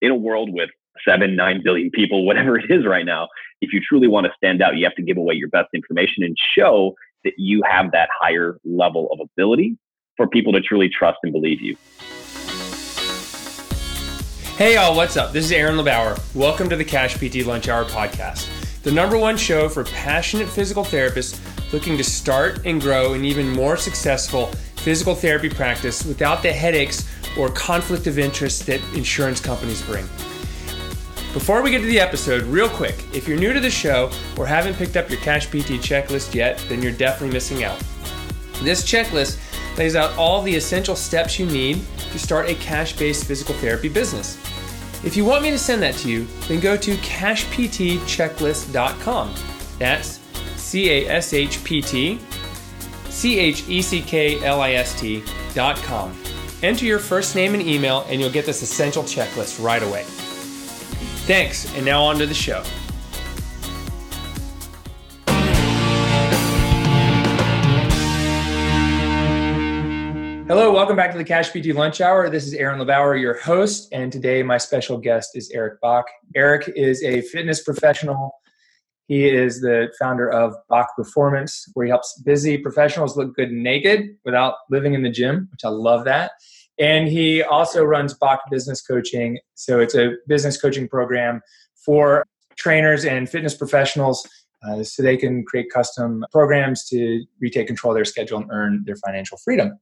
in a world with seven, nine billion people, whatever it is right now, if you truly want to stand out, you have to give away your best information and show that you have that higher level of ability for people to truly trust and believe you. Hey, y'all, what's up? This is Aaron LeBauer. Welcome to the Cash PT Lunch Hour podcast, the number one show for passionate physical therapists looking to start and grow an even more successful physical therapy practice without the headaches or conflict of interest that insurance companies bring. Before we get to the episode, real quick, if you're new to the show or haven't picked up your Cash PT checklist yet, then you're definitely missing out. This checklist lays out all the essential steps you need to start a cash based physical therapy business. If you want me to send that to you, then go to cashptchecklist.com. That's C A S H P T C H E C K L I S T.com. Enter your first name and email, and you'll get this essential checklist right away. Thanks, and now on to the show. Hello, welcome back to the Cash PT Lunch Hour. This is Aaron LeBauer, your host, and today my special guest is Eric Bach. Eric is a fitness professional. He is the founder of Bach Performance, where he helps busy professionals look good naked without living in the gym, which I love that. And he also runs Bach Business Coaching. So it's a business coaching program for trainers and fitness professionals uh, so they can create custom programs to retake control of their schedule and earn their financial freedom.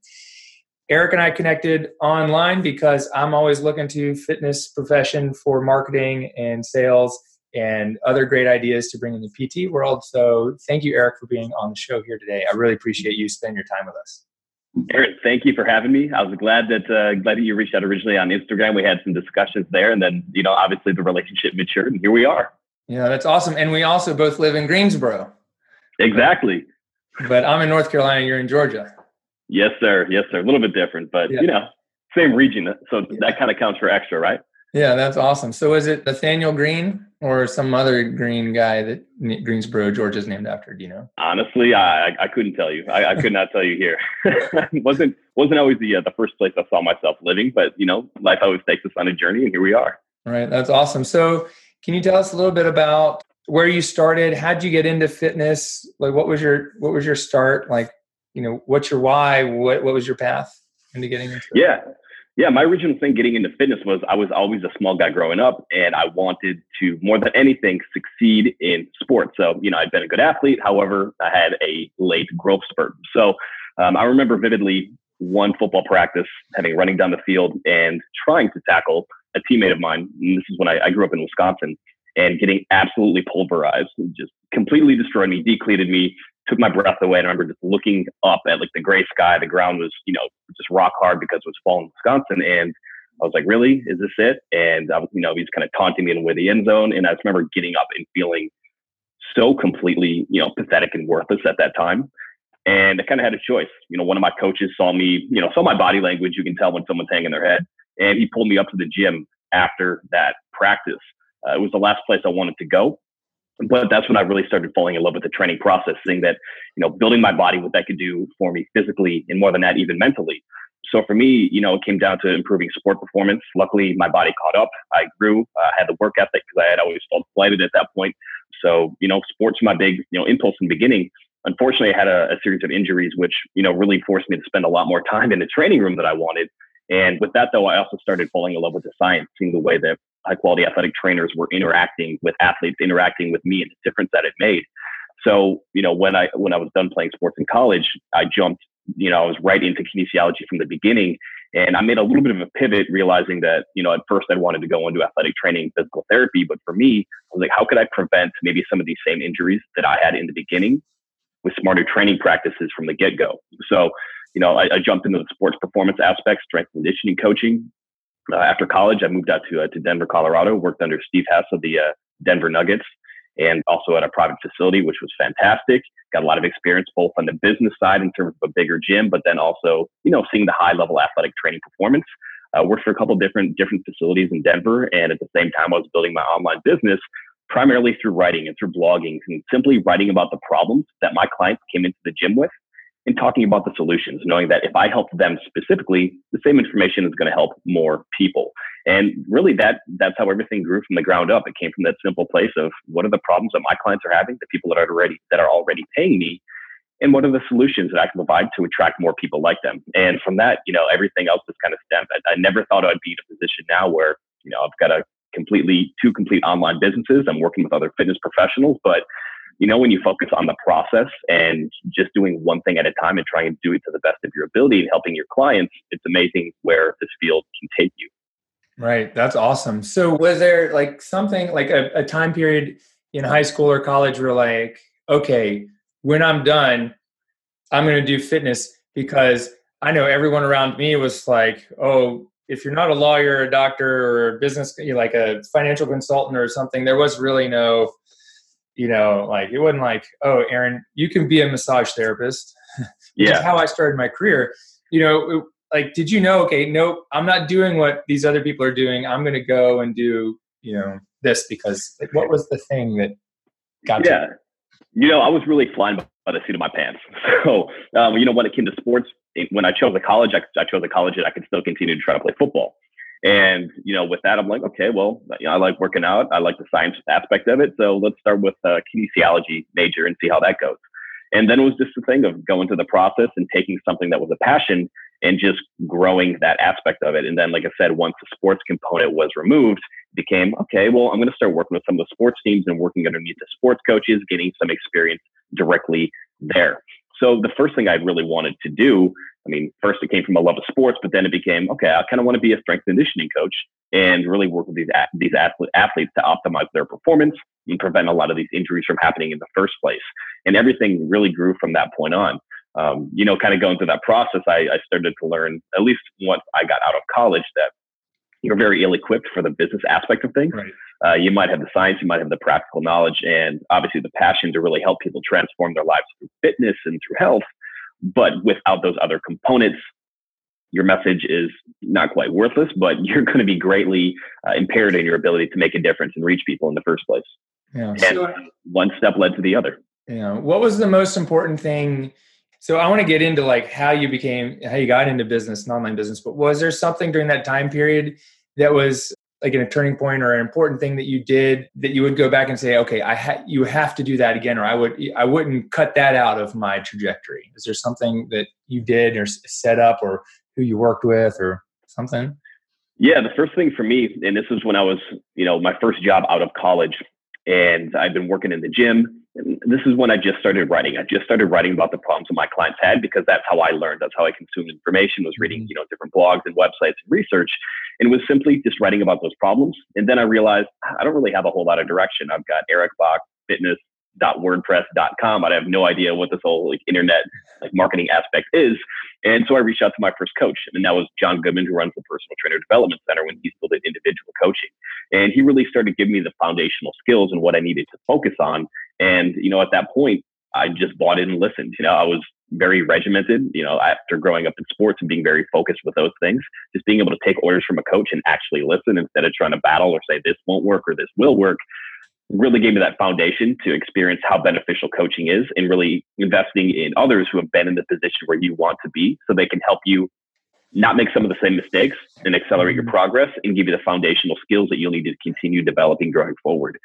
Eric and I connected online because I'm always looking to fitness profession for marketing and sales and other great ideas to bring in the PT world. So thank you, Eric, for being on the show here today. I really appreciate you spending your time with us. Eric, thank you for having me. I was glad that uh, glad that you reached out originally on Instagram. We had some discussions there, and then you know, obviously, the relationship matured, and here we are. Yeah, that's awesome. And we also both live in Greensboro. Exactly. But I'm in North Carolina. You're in Georgia. Yes, sir. Yes, sir. A little bit different, but yeah. you know, same region. So yeah. that kind of counts for extra, right? Yeah, that's awesome. So is it Nathanael Greene or some other Green guy that Greensboro, Georgia is named after? Do you know? Honestly, I I couldn't tell you. I, I could not tell you here. wasn't wasn't always the uh, the first place I saw myself living, but you know, life always takes us on a journey, and here we are. All right, that's awesome. So, can you tell us a little bit about where you started? How'd you get into fitness? Like, what was your what was your start? Like, you know, what's your why? What what was your path into getting into? It? Yeah yeah, my original thing getting into fitness was I was always a small guy growing up, and I wanted to more than anything succeed in sports. So you know, I'd been a good athlete. However, I had a late growth spurt. So um, I remember vividly one football practice, having running down the field and trying to tackle a teammate of mine. And this is when I, I grew up in Wisconsin, and getting absolutely pulverized, just completely destroyed me, decleated me, took my breath away. And I remember just looking up at like the gray sky. The ground was, you know, just rock hard because it was fall in Wisconsin. And I was like, really? Is this it? And I was, you know, he's kind of taunting me in the the end zone. And I just remember getting up and feeling so completely, you know, pathetic and worthless at that time. And I kind of had a choice. You know, one of my coaches saw me, you know, saw my body language. You can tell when someone's hanging their head. And he pulled me up to the gym after that practice. Uh, it was the last place I wanted to go but that's when I really started falling in love with the training process, seeing that, you know, building my body, what that could do for me physically and more than that, even mentally. So for me, you know, it came down to improving sport performance. Luckily, my body caught up. I grew, I had the work ethic because I had always felt flighted at that point. So, you know, sports my big, you know, impulse in the beginning. Unfortunately, I had a, a series of injuries, which, you know, really forced me to spend a lot more time in the training room that I wanted. And with that, though, I also started falling in love with the science, seeing the way that high quality athletic trainers were interacting with athletes, interacting with me, and the difference that it made. So, you know, when I when I was done playing sports in college, I jumped, you know, I was right into kinesiology from the beginning. And I made a little bit of a pivot, realizing that, you know, at first I wanted to go into athletic training, physical therapy. But for me, I was like, how could I prevent maybe some of these same injuries that I had in the beginning with smarter training practices from the get go? So, you know, I, I, jumped into the sports performance aspect, strength conditioning coaching, uh, after college, I moved out to, uh, to Denver, Colorado, worked under Steve Hess of the uh, Denver Nuggets and also at a private facility, which was fantastic. Got a lot of experience both on the business side in terms of a bigger gym, but then also, you know, seeing the high level athletic training performance. Uh, worked for a couple different different facilities in Denver, and at the same time, I was building my online business primarily through writing and through blogging and simply writing about the problems that my clients came into the gym with and talking about the solutions, knowing that if I help them specifically, the same information is going to help more people. And really that that's how everything grew from the ground up. It came from that simple place of what are the problems that my clients are having, the people that are already that are already paying me, and what are the solutions that I can provide to attract more people like them. And from that, you know, everything else just kind of stemmed. I, I never thought I'd be in a position now where, you know, I've got a completely two complete online businesses. I'm working with other fitness professionals, but you know, when you focus on the process and just doing one thing at a time and trying to do it to the best of your ability and helping your clients, it's amazing where this field can take you. Right. That's awesome. So was there like something like a, a time period in high school or college where like, okay, when I'm done, I'm going to do fitness because I know everyone around me was like, oh, if you're not a lawyer, a doctor, or a business, like a financial consultant or something, there was really no, you know, like it wasn't like, oh, Aaron, you can be a massage therapist. yeah. how I started my career. You know, like, did you know? Okay, nope, I'm not doing what these other people are doing. I'm going to go and do, you know, this because like, what was the thing that got yeah. you? You know, I was really flying by the seat of my pants. So, um, you know, when it came to sports, when I chose a college, I, I chose a college that I could still continue to try to play football. And you know, with that, I'm like, okay, well, you know, I like working out. I like the science aspect of it. So let's start with a kinesiology major and see how that goes. And then it was just a thing of going through the process and taking something that was a passion and just growing that aspect of it. And then, like I said, once the sports component was removed, became okay. Well, I'm going to start working with some of the sports teams and working underneath the sports coaches, getting some experience directly there. So the first thing I really wanted to do, I mean, first it came from a love of sports, but then it became okay. I kind of want to be a strength conditioning coach and really work with these these athlete, athletes to optimize their performance and prevent a lot of these injuries from happening in the first place. And everything really grew from that point on. Um, you know, kind of going through that process, I, I started to learn at least once I got out of college that you're very ill equipped for the business aspect of things. Right. Uh, you might have the science, you might have the practical knowledge, and obviously the passion to really help people transform their lives through fitness and through health. But without those other components, your message is not quite worthless, but you're going to be greatly uh, impaired in your ability to make a difference and reach people in the first place. Yeah. And so, one step led to the other. Yeah. What was the most important thing? So I want to get into like how you became, how you got into business and online business, but was there something during that time period that was like in a turning point or an important thing that you did that you would go back and say, okay, I ha- you have to do that again, or I would I wouldn't cut that out of my trajectory. Is there something that you did or set up, or who you worked with, or something? Yeah, the first thing for me, and this is when I was, you know, my first job out of college, and I've been working in the gym. This is when I just started writing. I just started writing about the problems that my clients had because that's how I learned. That's how I consumed information. Was reading, mm-hmm. you know, different blogs and websites and research, and was simply just writing about those problems. And then I realized I don't really have a whole lot of direction. I've got Eric Bach Fitness wordpress.com. I have no idea what this whole like internet like marketing aspect is. And so I reached out to my first coach, and that was John Goodman, who runs the Personal Trainer Development Center when he still did individual coaching. And he really started giving me the foundational skills and what I needed to focus on. And you know, at that point, I just bought in and listened. You know, I was very regimented, you know, after growing up in sports and being very focused with those things, just being able to take orders from a coach and actually listen instead of trying to battle or say this won't work or this will work really gave me that foundation to experience how beneficial coaching is and really investing in others who have been in the position where you want to be so they can help you not make some of the same mistakes and accelerate your mm-hmm. progress and give you the foundational skills that you'll need to continue developing going forward.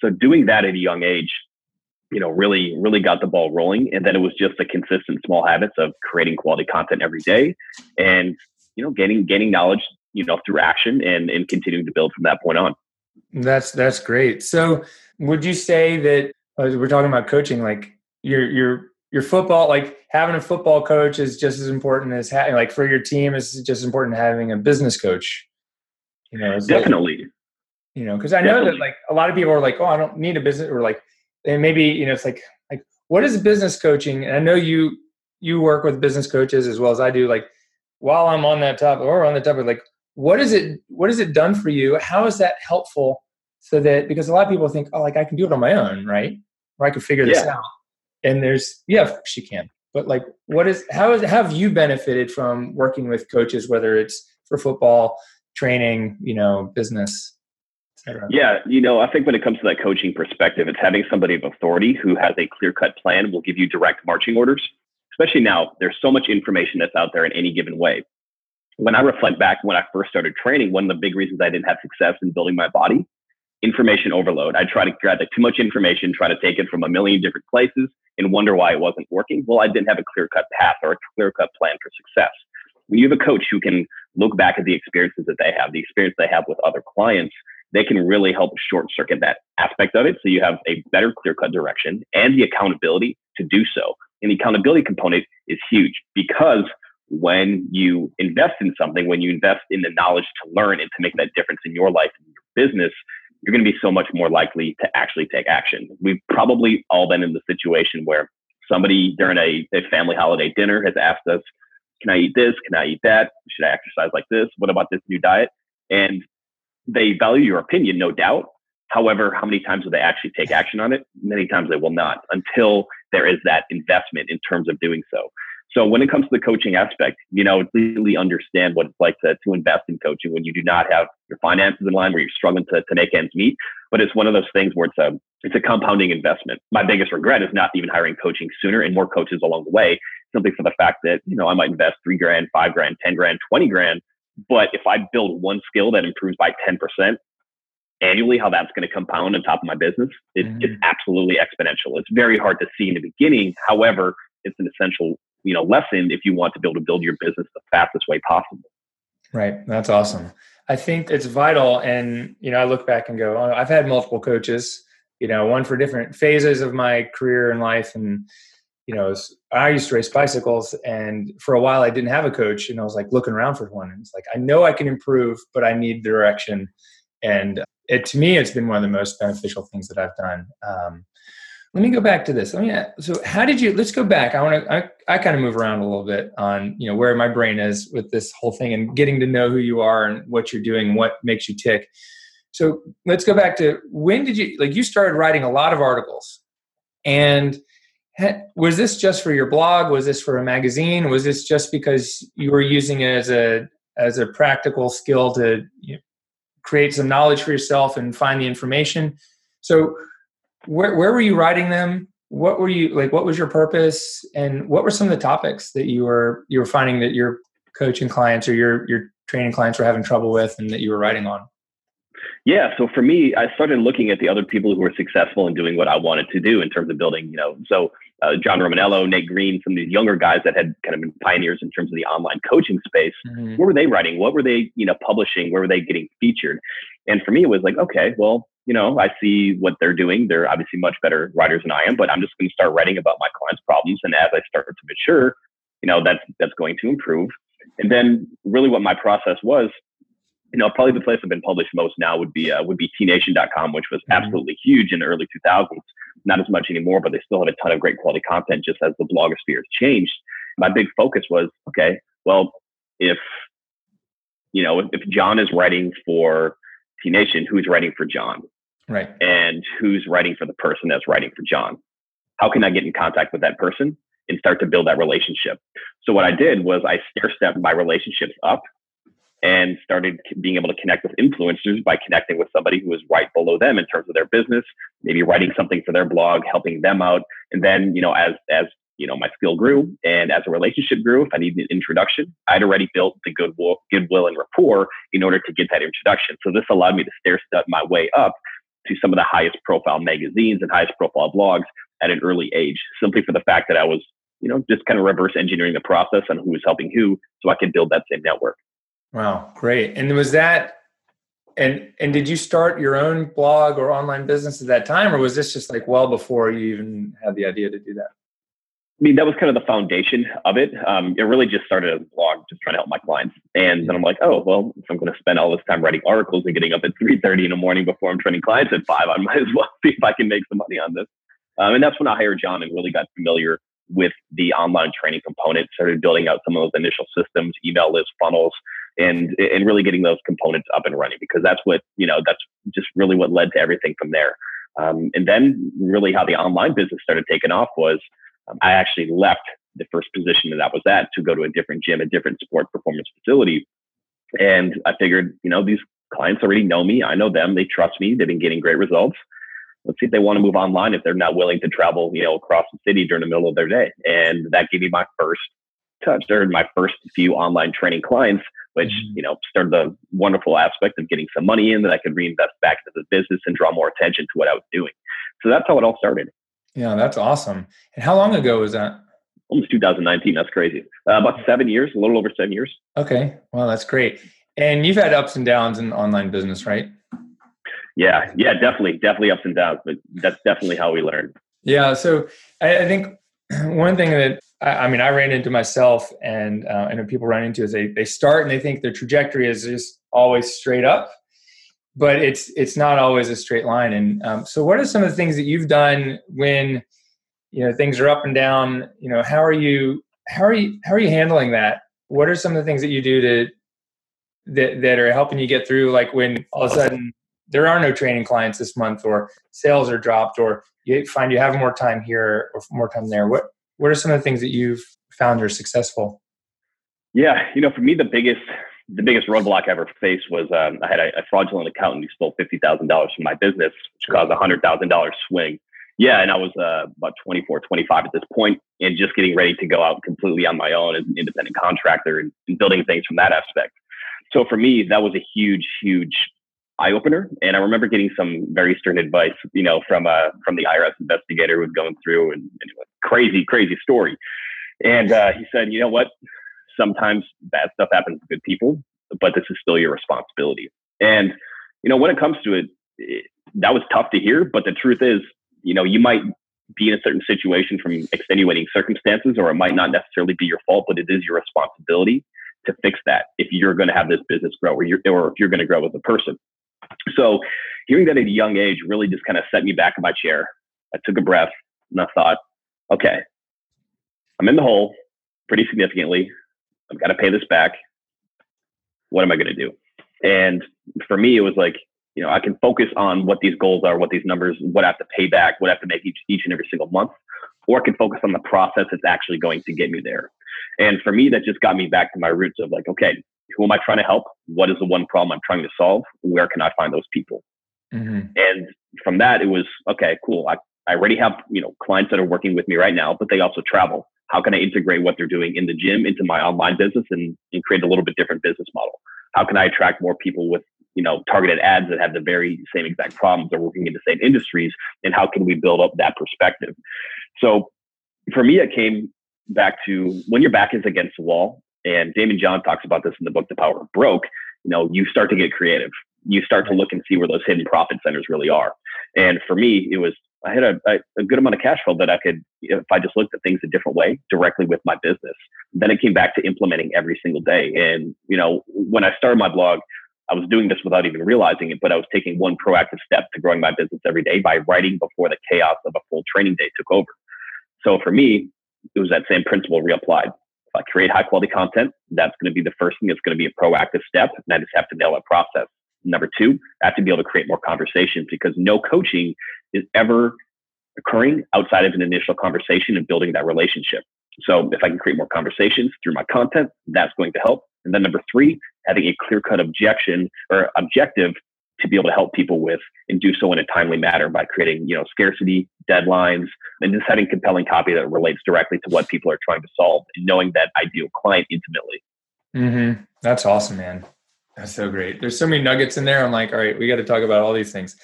So doing that at a young age, you know, really, really got the ball rolling. And then it was just the consistent small habits of creating quality content every day and, you know, gaining, gaining knowledge, you know, through action and, and continuing to build from that point on. That's that's great. So, would you say that uh, we're talking about coaching? Like your your your football, like having a football coach is just as important as having like for your team is just as important having a business coach. You know, definitely. you know, because I know that like a lot of people are like, oh, I don't need a business, or like, and maybe you know, it's like like what is business coaching? And I know you you work with business coaches as well as I do. Like while I'm on that topic or on the topic, like what is it what has it done for you how is that helpful so that because a lot of people think oh like i can do it on my own right or i can figure this yeah. out and there's yeah of course you can but like what is how, is, how have you benefited from working with coaches whether it's for football training you know business yeah, you know, I think when it comes to that coaching perspective, it's having somebody of authority who has a clear cut plan will give you direct marching orders especially now, there's so much information that's out there in any given way. When I reflect back when I first started training, one of the big reasons I didn't have success in building my body, information overload. I try to grab like, too much information, try to take it from a million different places and wonder why it wasn't working. Well, I didn't have a clear cut path or a clear cut plan for success. When you have a coach who can look back at the experiences that they have, the experience they have with other clients, they can really help short circuit that aspect of it. So you have a better clear cut direction and the accountability to do so. And the accountability component is huge because when you invest in something, when you invest in the knowledge to learn and to make that difference in your life and your business, you're going to be so much more likely to actually take action. We've probably all been in the situation where somebody during a, a family holiday dinner has asked us, Can I eat this? Can I eat that? Should I exercise like this? What about this new diet? And they value your opinion, no doubt. However, how many times will they actually take action on it? Many times they will not until there is that investment in terms of doing so. So when it comes to the coaching aspect, you know, really understand what it's like to, to invest in coaching when you do not have your finances in line, where you're struggling to, to make ends meet. But it's one of those things where it's a it's a compounding investment. My biggest regret is not even hiring coaching sooner and more coaches along the way, simply for the fact that, you know, I might invest three grand, five grand, 10 grand, 20 grand but if I build one skill that improves by 10% annually, how that's going to compound on top of my business, it, it's mm. absolutely exponential. It's very hard to see in the beginning. However, it's an essential, you know, lesson if you want to be able to build your business the fastest way possible. Right. That's awesome. I think it's vital. And, you know, I look back and go, oh, I've had multiple coaches, you know, one for different phases of my career and life. And, you know, I used to race bicycles, and for a while I didn't have a coach, and I was like looking around for one. And it's like I know I can improve, but I need direction. And it to me, it's been one of the most beneficial things that I've done. Um, let me go back to this. Let me. So, how did you? Let's go back. I want to. I, I kind of move around a little bit on you know where my brain is with this whole thing and getting to know who you are and what you're doing, what makes you tick. So let's go back to when did you like you started writing a lot of articles and was this just for your blog? Was this for a magazine? Was this just because you were using it as a as a practical skill to you know, create some knowledge for yourself and find the information? So where, where were you writing them? What were you like what was your purpose? And what were some of the topics that you were you were finding that your coaching clients or your your training clients were having trouble with and that you were writing on yeah. So for me, I started looking at the other people who were successful in doing what I wanted to do in terms of building, you know, so uh, John Romaniello, Nate Green, some of these younger guys that had kind of been pioneers in terms of the online coaching space. Mm-hmm. What were they writing? What were they, you know, publishing? Where were they getting featured? And for me, it was like, okay, well, you know, I see what they're doing. They're obviously much better writers than I am, but I'm just going to start writing about my clients' problems. And as I start to mature, you know, that's that's going to improve. And then really what my process was you know, probably the place I've been published most now would be uh, would be tnation.com, which was mm-hmm. absolutely huge in the early 2000s. Not as much anymore, but they still have a ton of great quality content just as the blogosphere has changed. My big focus was okay, well, if you know, if John is writing for T Nation, who's writing for John? Right. And who's writing for the person that's writing for John? How can I get in contact with that person and start to build that relationship? So what I did was I stair stepped my relationships up and started being able to connect with influencers by connecting with somebody who was right below them in terms of their business, maybe writing something for their blog, helping them out. And then, you know, as, as, you know, my skill grew and as a relationship grew, if I needed an introduction, I'd already built the goodwill, goodwill and rapport in order to get that introduction. So this allowed me to stair step my way up to some of the highest profile magazines and highest profile blogs at an early age, simply for the fact that I was, you know, just kind of reverse engineering the process on who was helping who so I could build that same network. Wow, great. And was that and and did you start your own blog or online business at that time or was this just like well before you even had the idea to do that? I mean, that was kind of the foundation of it. Um, it really just started a blog, just trying to help my clients. And then I'm like, oh, well, if I'm going to spend all this time writing articles and getting up at 3.30 in the morning before I'm training clients at 5, I might as well see if I can make some money on this. Um, and that's when I hired John and really got familiar with the online training component, started building out some of those initial systems, email lists, funnels, and and really getting those components up and running because that's what you know that's just really what led to everything from there. Um, and then really how the online business started taking off was um, I actually left the first position that I was at to go to a different gym, a different sport performance facility. And I figured, you know, these clients already know me. I know them. They trust me. They've been getting great results. let's see if they want to move online if they're not willing to travel, you know, across the city during the middle of their day. And that gave me my first touch or my first few online training clients, which, mm-hmm. you know, started the wonderful aspect of getting some money in that I could reinvest back into the business and draw more attention to what I was doing. So that's how it all started. Yeah, that's awesome. And how long ago was that? Almost 2019. That's crazy. Uh, about seven years, a little over seven years. Okay. Well, that's great. And you've had ups and downs in online business, right? Yeah, yeah, definitely, definitely ups and downs, but that's definitely how we learn. Yeah, so I, I think one thing that I, I, mean I ran into myself and uh, and people run into is they they start and they think their trajectory is just always straight up, but it's it's not always a straight line. And um, so, what are some of the things that you've done when you know things are up and down? You know, how are you how are you how are you handling that? What are some of the things that you do to that that are helping you get through? Like when all of a sudden there are no training clients this month or sales are dropped or you find you have more time here or more time there what what are some of the things that you've found are successful yeah you know for me the biggest the biggest roadblock I ever faced was um, I had a, a, fraudulent accountant who stole fifty thousand dollars from my business, which caused a hundred thousand dollars swing. Yeah, and I was uh, about 24, 25 at this point, and just getting ready to go out completely on my own as an independent contractor and, and building things from that aspect. So for me, that was a huge, huge eye opener. And I remember getting some very stern advice, you know, from uh, from the IRS investigator who was going through and, and crazy, crazy story. And uh, he said, you know what? Sometimes bad stuff happens to good people, but this is still your responsibility. And you know, when it comes to it, it that was tough to hear. But the truth is, you know, you might be in a certain situation from extenuating circumstances, or it might not necessarily be your fault, but it is your responsibility to fix that if you're going to have this business grow or, you're, or if you're going to grow as a person. So hearing that at a young age really just kind of set me back in my chair. I took a breath and I thought, okay, I'm in the hole pretty significantly. I've got to pay this back. What am I going to do? And for me, it was like, you know, I can focus on what these goals are, what these numbers, what I have to pay back, what I have to make each, each and every single month, or I can focus on the process that's actually going to get me there. And for me, that just got me back to my roots of like, okay, who am I trying to help? What is the one problem I'm trying to solve? Where can I find those people? Mm-hmm. And from that, it was okay, cool. I, I already have you know clients that are working with me right now, but they also travel. How can I integrate what they're doing in the gym into my online business and, and create a little bit different business model? How can I attract more people with you know targeted ads that have the very same exact problems or working in the same industries? And how can we build up that perspective? So for me, it came back to when your back is against the wall and Daymond John talks about this in the book, The Power of Broke. You know, you start to get creative. You start to look and see where those hidden profit centers really are. And for me, it was I had a, a, good amount of cash flow that I could, if I just looked at things a different way directly with my business. Then it came back to implementing every single day. And, you know, when I started my blog, I was doing this without even realizing it, but I was taking one proactive step to growing my business every day by writing before the chaos of a full training day took over. So for me, it was that same principle reapplied uh, create high quality content. That's going to be the first thing. It's going to be a proactive step. And I just have to nail that process. Number two, I have to be able to create more conversations because no coaching is ever occurring outside of an initial conversation and building that relationship. So if I can create more conversations through my content, that's going to help. And then number three, having a clear cut objection or objective to be able to help people with and do so in a timely manner by creating, you know, scarcity, deadlines, and just having compelling copy that relates directly to what people are trying to solve and knowing that ideal client intimately. Mm-hmm. That's awesome, man. That's so great. There's so many nuggets in there. I'm like, all right, we got to talk about all these things.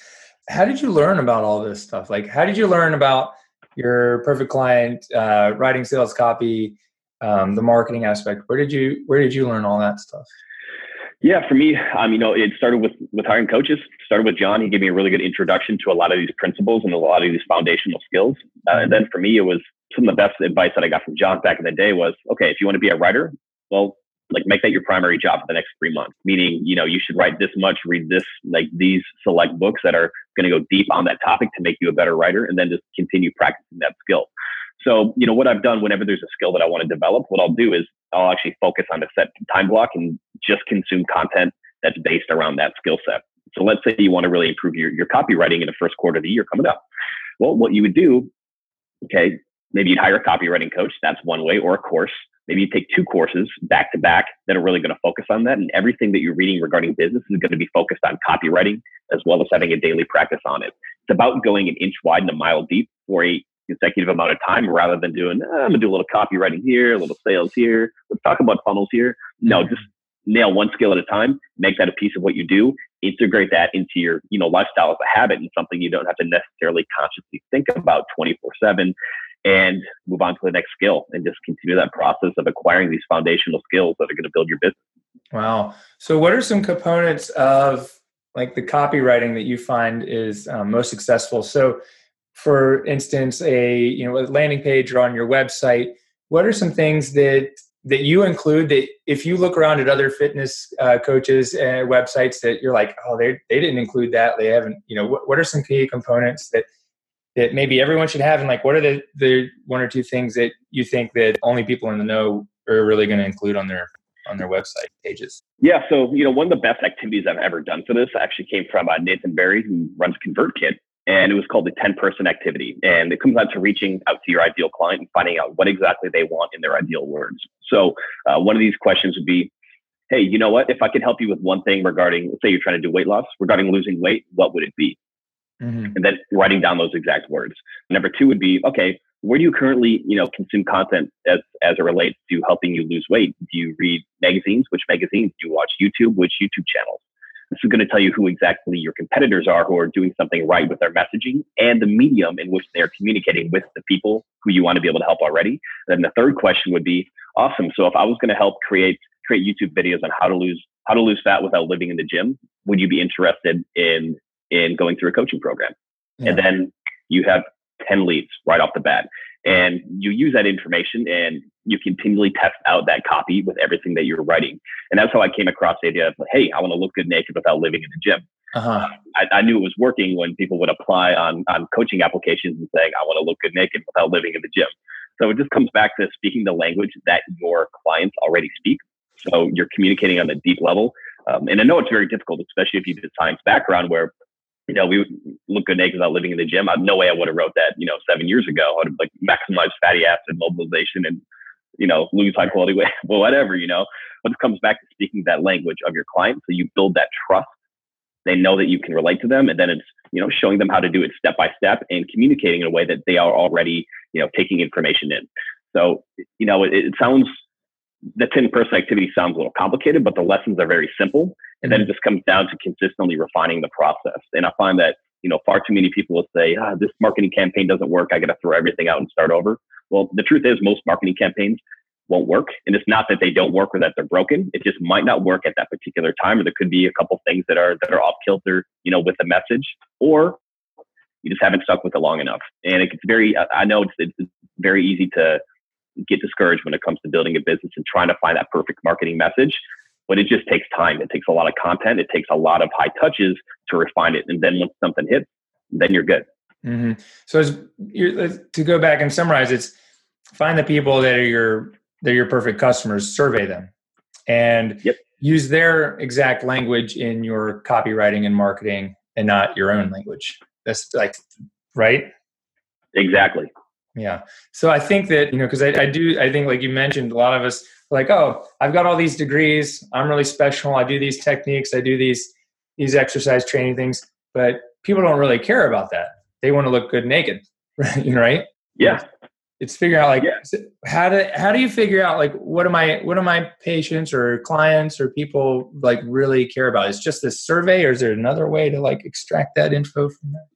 How did you learn about all this stuff? Like, how did you learn about your perfect client, uh, writing sales copy, um, the marketing aspect? Where did you Where did you learn all that stuff? Yeah, for me, um, you know, it started with with hiring coaches. Started with John. He gave me a really good introduction to a lot of these principles and a lot of these foundational skills. Uh, and then for me, it was some of the best advice that I got from John back in the day was, okay, if you want to be a writer, well, like make that your primary job for the next three months. Meaning, you know, you should write this much, read this, like these select books that are going to go deep on that topic to make you a better writer, and then just continue practicing that skill. So, you know, what I've done whenever there's a skill that I want to develop, what I'll do is I'll actually focus on a set time block and just consume content that's based around that skill set. So let's say you want to really improve your, your copywriting in the first quarter of the year coming up. Well, what you would do, okay, maybe you'd hire a copywriting coach. That's one way, or a course. Maybe you take two courses back to back that are really going to focus on that. And everything that you're reading regarding business is going to be focused on copywriting as well as having a daily practice on it. It's about going an inch wide and a mile deep for a consecutive amount of time rather than doing, eh, I'm going to do a little copywriting here, a little sales here. Let's talk about funnels here. No, mm-hmm. just nail one skill at a time, make that a piece of what you do, integrate that into your, you know, lifestyle as a habit and something you don't have to necessarily consciously think about 24 seven and move on to the next skill and just continue that process of acquiring these foundational skills that are going to build your business. Wow. So what are some components of like the copywriting that you find is um, most successful? So for instance, a, you know, a landing page or on your website, what are some things that that you include that if you look around at other fitness uh, coaches and websites that you're like oh they, they didn't include that. They haven't you know what, what are some key components that that maybe everyone should have? And like what are the the one or two things that you think that only people in the know are really going to include on their on their website pages? Yeah so you know one of the best activities i've ever done for this actually came from uh, nathan Barry, who runs convertkit and it was called the 10 person activity. And it comes down to reaching out to your ideal client and finding out what exactly they want in their ideal words. So, uh, one of these questions would be, Hey, you know what? If I could help you with one thing regarding, let's say you're trying to do weight loss, regarding losing weight, what would it be? Mm-hmm. And then writing down those exact words. Number two would be, okay, where do you currently, you know, consume content as as it relates to helping you lose weight? Do you read magazines? Which magazines? Do you watch YouTube? Which YouTube channels? This is going to tell you who exactly your competitors are who are doing something right with their messaging and the medium in which they are communicating with the people who you want to be able to help already. Then the third question would be awesome. So if I was going to help create create YouTube videos on how to lose how to lose fat without living in the gym, would you be interested in in going through a coaching program? Yeah. And then you have 10 leads right off the bat. And you use that information and you continually test out that copy with everything that you're writing. And that's how I came across the idea of, hey, I want to look good naked without living in the gym. Uh-huh. I, I, knew it was working when people would apply on, on coaching applications and saying, I want to look good naked without living in the gym. So it just comes back to speaking the language that your clients already speak. So you're communicating on a deep level. Um, and I know it's very difficult, especially if you have a science background where you know, we look good naked without living in the gym. I have no way I would have wrote that, you know, seven years ago. I would have like maximized fatty acid mobilization and, you know, lose high quality weight, well, whatever, you know. But it comes back to speaking that language of your client. So you build that trust. They know that you can relate to them. And then it's, you know, showing them how to do it step by step and communicating in a way that they are already, you know, taking information in. So, you know, it, it sounds the 10 person activity sounds a little complicated, but the lessons are very simple. And then it mm-hmm. just comes down to consistently refining the process. And I find that, you know, far too many people will say, ah, this marketing campaign doesn't work. I got to throw everything out and start over. Well, the truth is most marketing campaigns won't work. And it's not that they don't work or that they're broken. It just might not work at that particular time. Or there could be a couple things that are, that are off kilter, you know, with the message or you just haven't stuck with it long enough. And it's very, I know it's, it's very easy to, get discouraged when it comes to building a business and trying to find that perfect marketing message. But it just takes time. It takes a lot of content. It takes a lot of high touches to refine it. And then once something hits, then you're good. Mm-hmm. So as to go back and summarize, it's find the people that are your that are your perfect customers, survey them, and yep. use their exact language in your copywriting and marketing, and not your own language. That's like right. Exactly. Yeah. So I think that, you know, because I, I, do, I think, like you mentioned, a lot of us like, oh, I've got all these degrees. I'm really special. I do these techniques. I do these, these exercise training things. But people don't really care about that. They want to look good naked. Right. Yeah. It's figuring out like yeah. how do how do you figure out like what am i what do my patients or clients or people like really care about? Is just this survey or is there another way to like extract that info from that?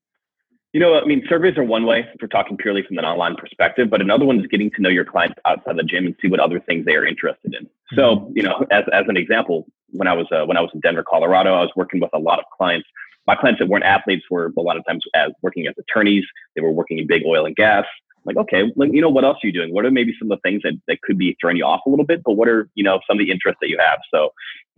You know, I mean, surveys are one way if we're talking purely from an online perspective, but another one is getting to know your clients outside the gym and see what other things they are interested in. Mm-hmm. So, you know, as, as an example, when I was uh, when I was in Denver, Colorado, I was working with a lot of clients. My clients that weren't athletes were a lot of times as working as attorneys. They were working in big oil and gas like, okay, like, you know, what else are you doing? What are maybe some of the things that, that could be throwing you off a little bit, but what are, you know, some of the interests that you have? So,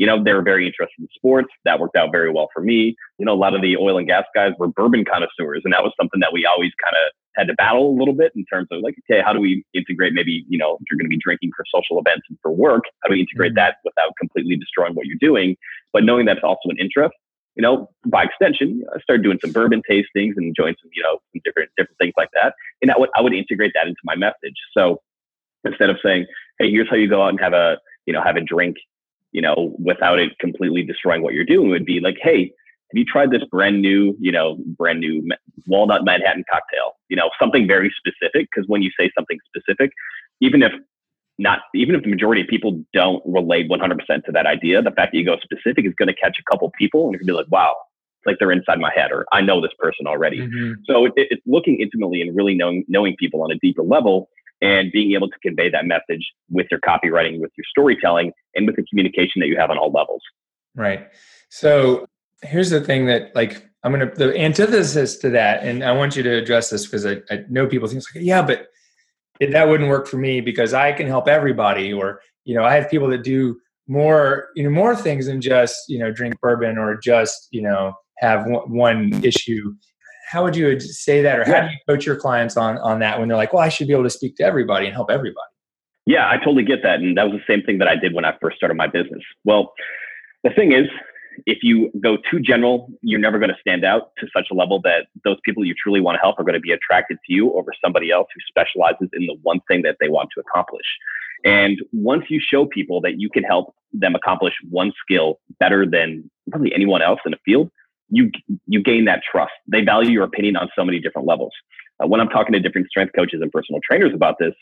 you know, they were very interested in sports. That worked out very well for me. You know, a lot of the oil and gas guys were bourbon connoisseurs, and that was something that we always kind of had to battle a little bit in terms of like, okay, how do we integrate maybe, you know, if you're going to be drinking for social events and for work, how do we integrate mm-hmm. that without completely destroying what you're doing? But knowing that's also an interest you know, by extension, I started doing some bourbon tastings and enjoying some, you know, some different different things like that. And I would I would integrate that into my message. So instead of saying, "Hey, here's how you go out and have a, you know, have a drink," you know, without it completely destroying what you're doing, would be like, "Hey, have you tried this brand new, you know, brand new walnut Manhattan cocktail? You know, something very specific. Because when you say something specific, even if not, even if the majority of people don't relate 100% to that idea, the fact that you go specific is going to catch a couple people and you're going to be like, wow, it's like they're inside my head or I know this person already. Mm-hmm. So it, it's looking intimately and really knowing, knowing people on a deeper level and being able to convey that message with your copywriting, with your storytelling, and with the communication that you have on all levels. Right. So here's the thing that like I'm gonna the antithesis to that, and I want you to address this because I, I know people think like, yeah, but it, that wouldn't work for me because I can help everybody, or you know, I have people that do more, you know, more things than just you know drink bourbon or just you know have one, one issue. How would you say that, or how yeah. do you coach your clients on on that when they're like, well, I should be able to speak to everybody and help everybody? Yeah, I totally get that, and that was the same thing that I did when I first started my business. Well, the thing is, if you go too general, you're never going to stand out to such a level that those people you truly want to help are going to be attracted to you over somebody else who specializes in the one thing that they want to accomplish. And once you show people that you can help them accomplish one skill better than really anyone else in the field, you you gain that trust. They value your opinion on so many different levels. Uh, when I'm talking to different strength coaches and personal trainers about this,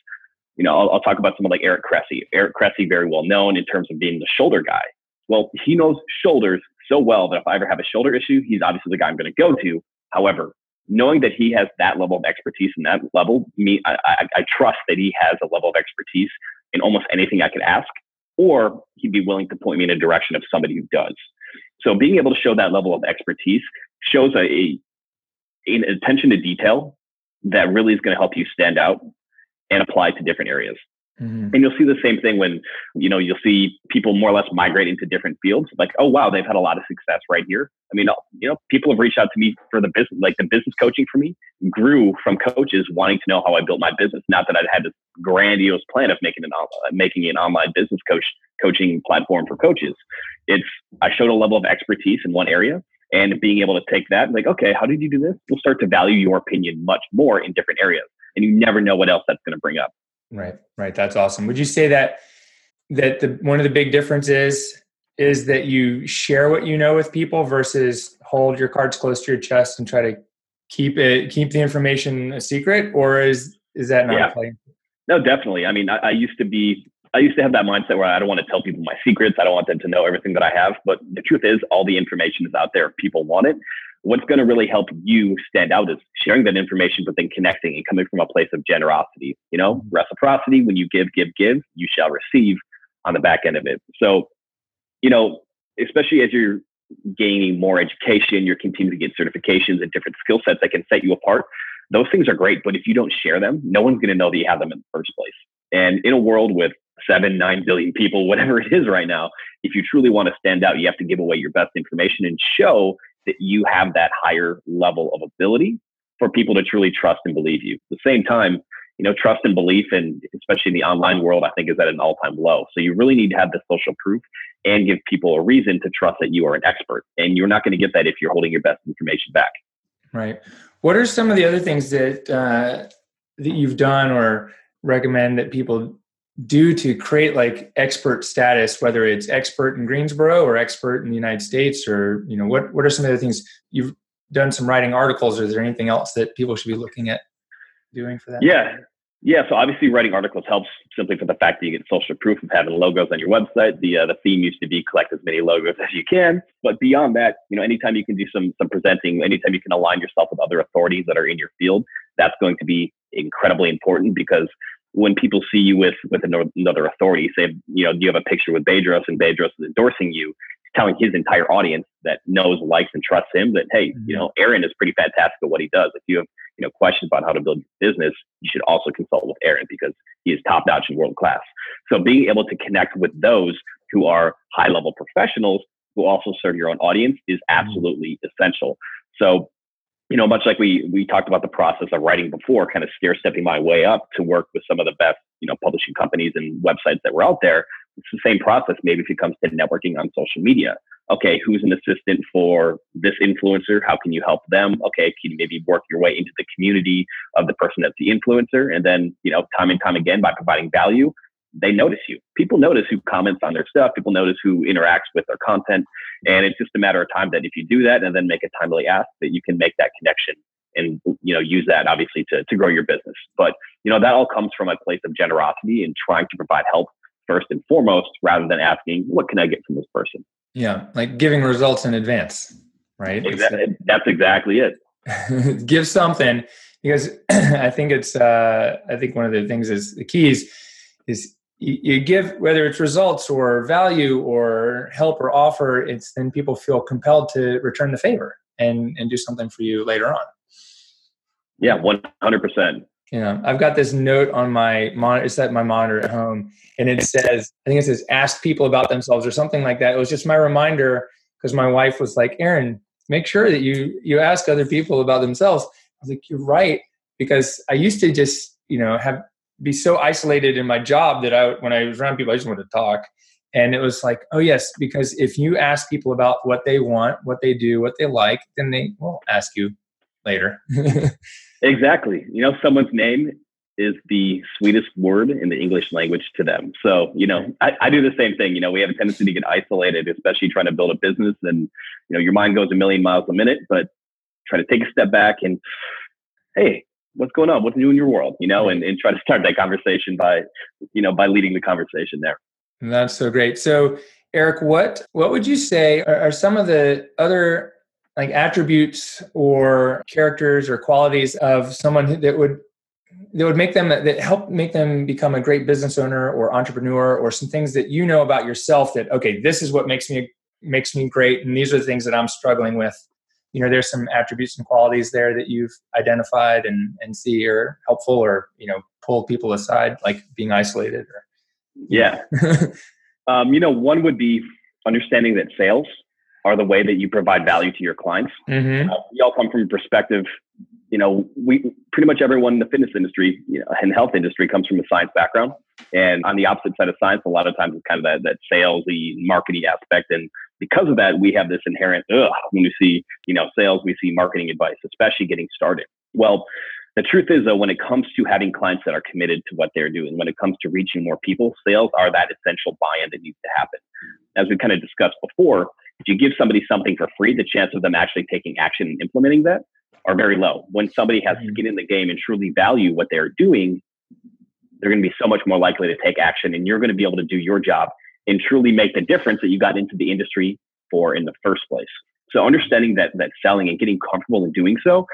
you know, I'll, I'll talk about someone like Eric Cressey. Eric Cressey, very well known in terms of being the shoulder guy. Well, he knows shoulders so well that if I ever have a shoulder issue, he's obviously the guy I'm going to go to. However, knowing that he has that level of expertise and that level, me, I, I, I trust that he has a level of expertise in almost anything I could ask, or he'd be willing to point me in a direction of somebody who does. So being able to show that level of expertise shows a, a an attention to detail that really is going to help you stand out and apply to different areas. Mm-hmm. And you'll see the same thing when, you know, you'll see people more or less migrate into different fields. Like, oh wow, they've had a lot of success right here. I mean, you know, people have reached out to me for the business, like the business coaching for me grew from coaches wanting to know how I built my business. Not that I'd had this grandiose plan of making an making an online business coach coaching platform for coaches. It's I showed a level of expertise in one area, and being able to take that, like, okay, how did you do this? You'll start to value your opinion much more in different areas, and you never know what else that's going to bring up. Right, right. That's awesome. Would you say that that the one of the big differences is that you share what you know with people versus hold your cards close to your chest and try to keep it keep the information a secret, or is is that not yeah. playing? No, definitely. I mean, I, I used to be I used to have that mindset where I don't want to tell people my secrets. I don't want them to know everything that I have. But the truth is, all the information is out there if people want it what's going to really help you stand out is sharing that information, but then connecting and coming from a place of generosity. You know, mm-hmm. reciprocity. When you give, give, give, you shall receive on the back end of it. So, you know, especially as you're gaining more education, you're continuing to get certifications and different skill sets that can set you apart. Those things are great, but if you don't share them, no one's going to know that you have them in the first place. And in a world with seven, nine billion people, whatever it is right now, if you truly want to stand out, you have to give away your best information and show that you have that higher level of ability for people to truly trust and believe you. At the same time, you know, trust and belief, and especially in the online world, I think is at an all-time low. So you really need to have the social proof and give people a reason to trust that you are an expert. And you're not going to get that if you're holding your best information back. Right. What are some of the other things that uh, that you've done or recommend that people do to create like expert status, whether it's expert in Greensboro or expert in the United States, or you know, what what are some of the things you've done some writing articles, or is there anything else that people should be looking at doing for that? Yeah. Yeah, so obviously writing articles helps simply for the fact that you get social proof of having logos on your website. The uh, the theme used to be collect as many logos as you can, but beyond that, you know, anytime you can do some some presenting, anytime you can align yourself with other authorities that are in your field, that's going to be incredibly important because when people see you with with another authority, say you know do you have a picture with Bedros and Bedros is endorsing you, telling his entire audience that knows, likes, and trusts him that hey, you mm-hmm. know Aaron is pretty fantastic at what he does. If you have you know questions about how to build your business, you should also consult with Aaron because he is top notch and world class. So being able to connect with those who are high level professionals who also serve your own audience is mm-hmm. absolutely essential. So you know, much like we we talked about the process of writing before, kind of stair stepping my way up to work with some of the best, you know, publishing companies and websites that were out there. It's the same process. Maybe if it comes to networking on social media, okay, who's an assistant for this influencer? How can you help them? Okay, can you maybe work your way into the community of the person that's the influencer? And then, you know, time and time again by providing value, they notice you. People notice who comments on their stuff. People notice who interacts with their content. And it's just a matter of time that if you do that and then make a timely ask, that you can make that connection and you know use that obviously to, to grow your business. But you know that all comes from a place of generosity and trying to provide help first and foremost, rather than asking what can I get from this person. Yeah, like giving results in advance, right? Exactly. That's exactly it. Give something because I think it's uh, I think one of the things is the keys is you give whether it's results or value or help or offer it's then people feel compelled to return the favor and and do something for you later on. Yeah 100% yeah i've got this note on my monitor it's at my monitor at home and it says i think it says ask people about themselves or something like that. It was just my reminder because my wife was like aaron make sure that you you ask other people about themselves. I was like you're right because i used to just you know have be so isolated in my job that I, when I was around people, I just wanted to talk. And it was like, oh yes, because if you ask people about what they want, what they do, what they like, then they will ask you later. exactly. You know, someone's name is the sweetest word in the English language to them. So, you know, I, I, do the same thing. You know, we have a tendency to get isolated, especially trying to build a business and, you know, your mind goes a million miles a minute, but try to take a step back and, hey, what's going on? What's new in your world? You know, and, and try to start that conversation by, you know, by leading the conversation there. That's so great. So, Eric, what what would you say are, are some of the other like attributes or characters or qualities of someone that would that would make them that help make them become a great business owner or entrepreneur or some things that you know about yourself that okay this is what makes me makes me great and these are the things that i'm struggling with you know there's some attributes and qualities there that you've identified and and see are helpful or you know pull people aside like being isolated or yeah. Um, you know one would be understanding that sales are the way that you provide value to your clients. Mm-hmm. uh, we all come from a perspective you know we pretty much everyone in the fitness industry you know, and health industry comes from a science background. And on the opposite side of science a lot of times it's kind of that, that salesy marketing aspect. And because of that, we have this inherent, ugh, when we see, you know, sales, we see marketing advice, especially getting started. Well, the truth is, though, when it comes to having clients that are committed to what they're doing, when it comes to reaching more people, sales are that essential buy-in that needs to happen. As we kind of discussed before, if you give somebody something for free, the chance of them actually taking action and implementing that are very low. When somebody has mm-hmm. skin in the game and truly value what they're doing, they're going to be so much more likely to take action, and you're going to be able to do your job and truly make the difference that you got into the industry for in the first place. So understanding that that selling and getting comfortable in doing so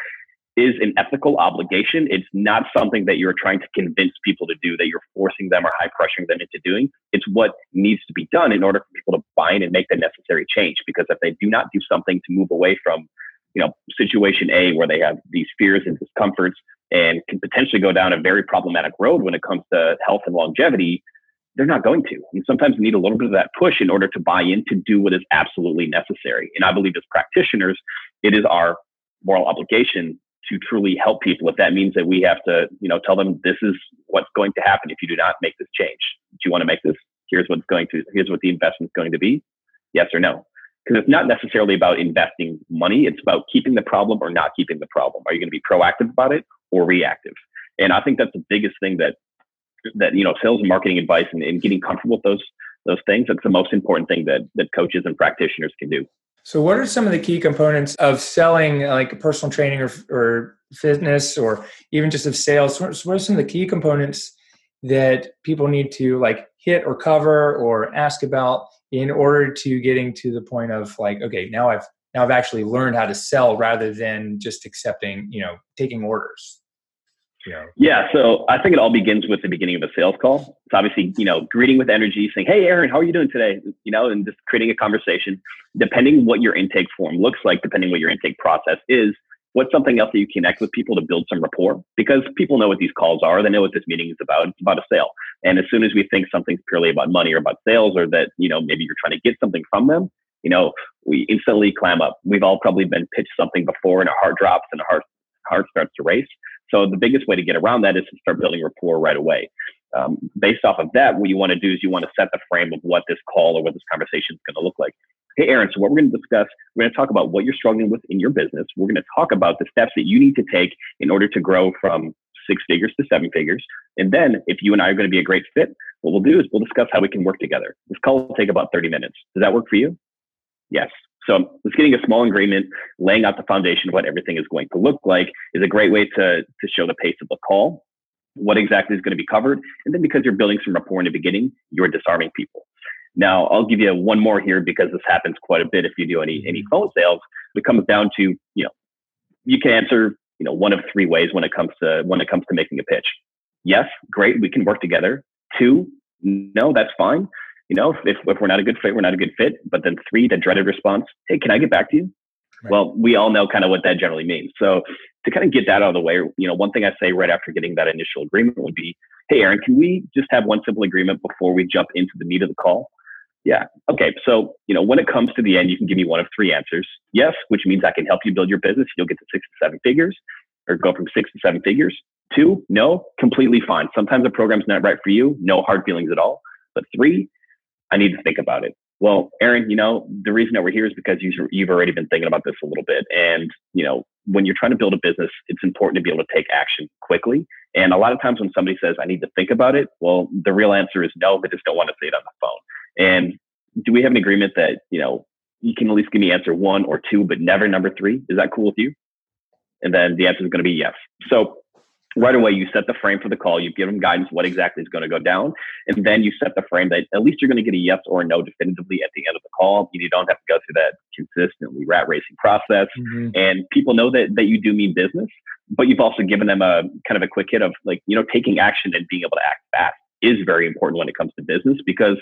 is an ethical obligation. It's not something that you're trying to convince people to do, that you're forcing them or high pressuring them into doing. It's what needs to be done in order for people to buy in and make the necessary change. Because if they do not do something to move away from, you know, situation A where they have these fears and discomforts and can potentially go down a very problematic road when it comes to health and longevity, they're not going to. And sometimes need a little bit of that push in order to buy in to do what is absolutely necessary. And I believe as practitioners, it is our moral obligation to truly help people. If that means that we have to, you know, tell them this is what's going to happen if you do not make this change. Do you want to make this? Here's what's going to, here's what the investment is going to be. Yes or no. Because it's not necessarily about investing money. It's about keeping the problem or not keeping the problem. Are you going to be proactive about it or reactive? And I think that's the biggest thing that that you know sales and marketing advice and, and getting comfortable with those those things that's the most important thing that that coaches and practitioners can do. So what are some of the key components of selling like personal training or, or fitness or even just of sales? What are some of the key components that people need to like hit or cover or ask about in order to getting to the point of like okay now i've now i've actually learned how to sell rather than just accepting you know taking orders yeah. Yeah. So I think it all begins with the beginning of a sales call. It's obviously, you know, greeting with energy, saying, Hey, Aaron, how are you doing today? You know, and just creating a conversation. Depending what your intake form looks like, depending what your intake process is, what's something else that you connect with people to build some rapport? Because people know what these calls are. They know what this meeting is about. It's about a sale. And as soon as we think something's purely about money or about sales or that, you know, maybe you're trying to get something from them, you know, we instantly clam up. We've all probably been pitched something before and our heart drops and our heart, heart starts to race. So the biggest way to get around that is to start building rapport right away. Um, based off of that, what you want to do is you want to set the frame of what this call or what this conversation is going to look like. Hey, Aaron, so what we're going to discuss, we're going to talk about what you're struggling with in your business. We're going to talk about the steps that you need to take in order to grow from six figures to seven figures. And then if you and I are going to be a great fit, what we'll do is we'll discuss how we can work together. This call will take about 30 minutes. Does that work for you? Yes. So just getting a small agreement, laying out the foundation of what everything is going to look like is a great way to, to show the pace of the call, what exactly is going to be covered. And then because you're building some rapport in the beginning, you're disarming people. Now, I'll give you one more here because this happens quite a bit if you do any, any mm-hmm. phone sales. It comes down to, you know, you can answer, you know, one of three ways when it comes to, when it comes to making a pitch. Yes, great. We can work together. Two, no, that's fine you know, if, if we're not a good fit, we're not a good fit. But then three, the dreaded response, hey, can I get back to you? Right. Well, we all know kind of what that generally means. So to kind of get that out of the way, you know, one thing I say right after getting that initial agreement would be, hey, Aaron, can we just have one simple agreement before we jump into the meat of the call? Yeah. Okay. So, you know, when it comes to the end, you can give me one of three answers. Yes, which means I can help you build your business. You'll get to six to seven figures or go from six to seven figures. Two, no, completely fine. Sometimes the program's not right for you. No hard feelings at all. But three, I need to think about it. Well, Aaron, you know, the reason that we're here is because you've, you've already been thinking about this a little bit. And, you know, when you're trying to build a business, it's important to be able to take action quickly. And a lot of times when somebody says, I need to think about it, well, the real answer is no, they just don't want to say it on the phone. And do we have an agreement that, you know, you can at least give me answer one or two, but never number three? Is that cool with you? And then the answer is going to be yes. So right away you set the frame for the call you give them guidance what exactly is going to go down and then you set the frame that at least you're going to get a yes or a no definitively at the end of the call you don't have to go through that consistently rat racing process mm-hmm. and people know that that you do mean business but you've also given them a kind of a quick hit of like you know taking action and being able to act fast is very important when it comes to business because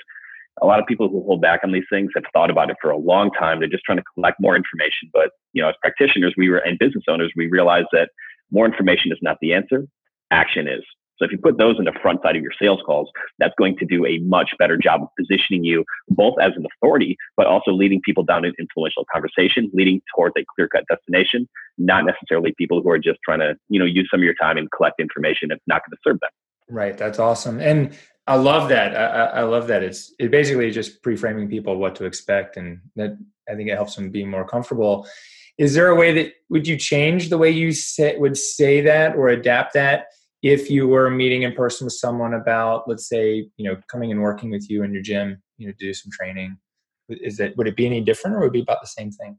a lot of people who hold back on these things have thought about it for a long time. They're just trying to collect more information. But you know, as practitioners, we were and business owners, we realize that more information is not the answer, action is. So if you put those in the front side of your sales calls, that's going to do a much better job of positioning you both as an authority, but also leading people down an influential conversation, leading towards a clear cut destination, not necessarily people who are just trying to, you know, use some of your time and collect information that's not going to serve them. Right. That's awesome. And I love that. I, I love that. It's it basically just pre-framing people what to expect, and that I think it helps them be more comfortable is there a way that would you change the way you say, would say that or adapt that if you were meeting in person with someone about, let's say, you know, coming and working with you in your gym, you know, do some training? Is it would it be any different or would it be about the same thing?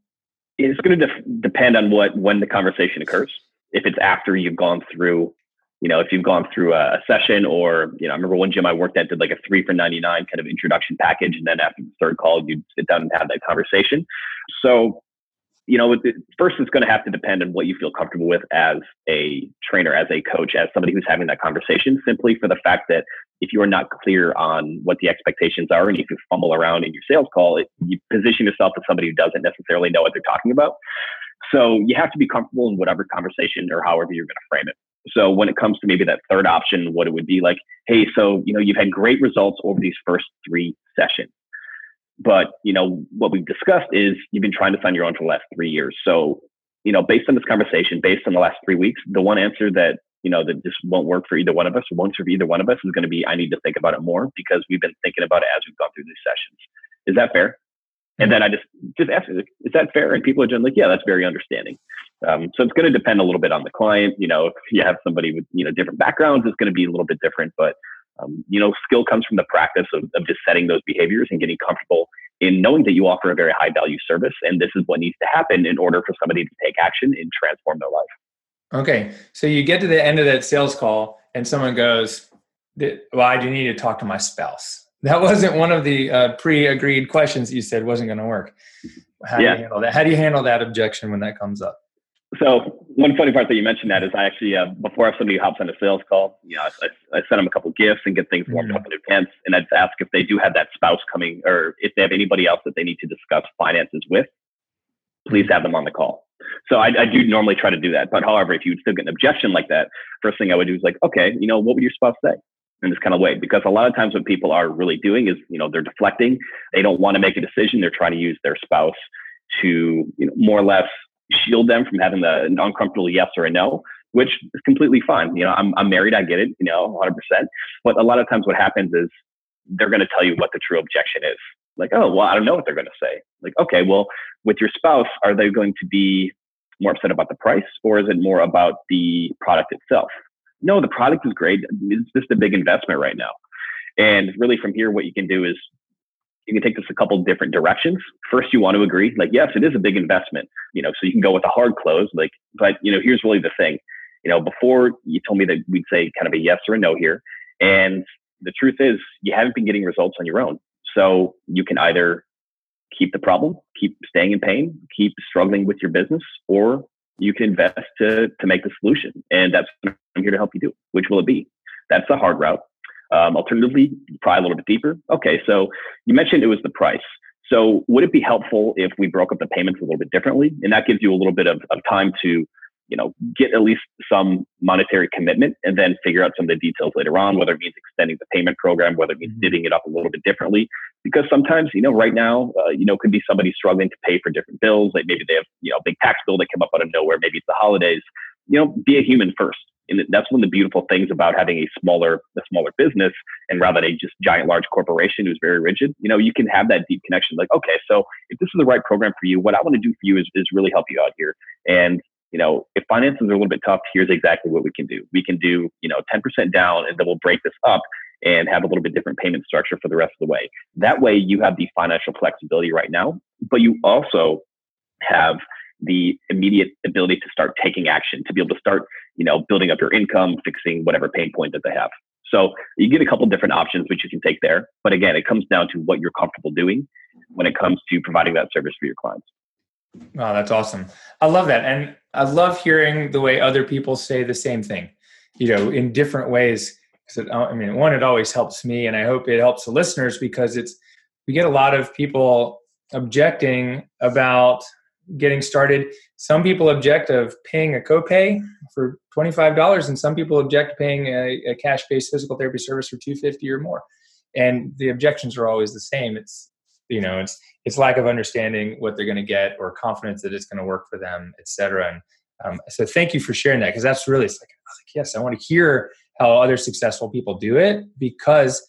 It's going to def- depend on what when the conversation occurs. If it's after you've gone through you know, if you've gone through a, session or, you know, I remember one gym I worked at did like a three for 99 kind of introduction package. And then after the third call, you'd sit down and have that conversation. So you know, first it's going to have to depend on what you feel comfortable with as a trainer, as a coach, as somebody who's having that conversation. Simply for the fact that if you are not clear on what the expectations are, and if you fumble around in your sales call, it, you position yourself as somebody who doesn't necessarily know what they're talking about. So you have to be comfortable in whatever conversation or however you're going to frame it. So when it comes to maybe that third option, what it would be like, hey, so you know you've had great results over these first three sessions but you know what we've discussed is you've been trying to find your own for the last three years. So you know, based on this conversation, based on the last three weeks, the one answer that you know that just won't work for either one of us won't serve either one of us is going to be I need to think about it more because we've been thinking about it as we've gone through these sessions. Is that fair? And then I just just ask, is that fair? And people are just like, yeah, that's very understanding. Um, so it's going to depend a little bit on the client. You know, if you have somebody with you know different backgrounds, it's going to be a little bit different. But um, you know, skill comes from the practice of, of just setting those behaviors and getting comfortable in knowing that you offer a very high value service. And this is what needs to happen in order for somebody to take action and transform their life. Okay. So you get to the end of that sales call and someone goes, Well, I do need to talk to my spouse. That wasn't one of the uh, pre agreed questions you said wasn't going to work. How do yeah. you handle that? How do you handle that objection when that comes up? So one funny part that you mentioned that is I actually uh, before somebody hops on a sales call, you know, I, I, send them a couple gifts and get things warmed mm-hmm. up in advance, and I'd ask if they do have that spouse coming or if they have anybody else that they need to discuss finances with. Please have them on the call. So I, I do normally try to do that, but however, if you would still get an objection like that, first thing I would do is like, okay, you know, what would your spouse say? in this kind of way because a lot of times what people are really doing is you know they're deflecting they don't want to make a decision they're trying to use their spouse to you know more or less shield them from having the uncomfortable yes or a no, which is completely fine. You know, I'm, I'm married, I get it, you know, 100%. But a lot of times what happens is they're going to tell you what the true objection is. Like, oh, well, I don't know what they're going to say. Like, okay, well, with your spouse, are they going to be more upset about the price or is it more about the product itself? No, the product is great. It's just a big investment right now. And really from here, what you can do is you can take this a couple different directions. First, you want to agree, like, yes, it is a big investment, you know, so you can go with a hard close, like, but, you know, here's really the thing. You know, before you told me that we'd say kind of a yes or a no here. And the truth is, you haven't been getting results on your own. So you can either keep the problem, keep staying in pain, keep struggling with your business, or you can invest to, to make the solution. And that's what I'm here to help you do. Which will it be? That's the hard route. Um, alternatively, pry a little bit deeper. Okay, so you mentioned it was the price. So would it be helpful if we broke up the payments a little bit differently? And that gives you a little bit of, of time to, you know, get at least some monetary commitment and then figure out some of the details later on, whether it means extending the payment program, whether it means mm-hmm. divvying it up a little bit differently. Because sometimes, you know, right now, uh, you know, could be somebody struggling to pay for different bills. Like maybe they have, you know, a big tax bill that came up out of nowhere. Maybe it's the holidays. You know, be a human first and that's one of the beautiful things about having a smaller a smaller business and rather than a just giant large corporation who's very rigid you know you can have that deep connection like okay so if this is the right program for you what i want to do for you is, is really help you out here. And you know if finances are a little bit tough here's exactly what we can do. We can do you know 10% down and then we'll break this up and have a little bit different payment structure for the rest of the way. That way you have the financial flexibility right now but you also have the immediate ability to start taking action, to be able to start, you know, building up your income, fixing whatever pain point that they have. So you get a couple different options which you can take there. But again, it comes down to what you're comfortable doing when it comes to providing that service for your clients. Wow, that's awesome. I love that. And I love hearing the way other people say the same thing, you know, in different ways. Because I mean, one, it always helps me, and I hope it helps the listeners because it's we get a lot of people objecting about getting started. Some people object of paying a copay for $25 and some people object to paying a, a cash-based physical therapy service for 250 or more. And the objections are always the same. It's you know, it's it's lack of understanding what they're going to get or confidence that it's going to work for them, et cetera. And um, so thank you for sharing that because that's really it's like, like yes, I want to hear how other successful people do it because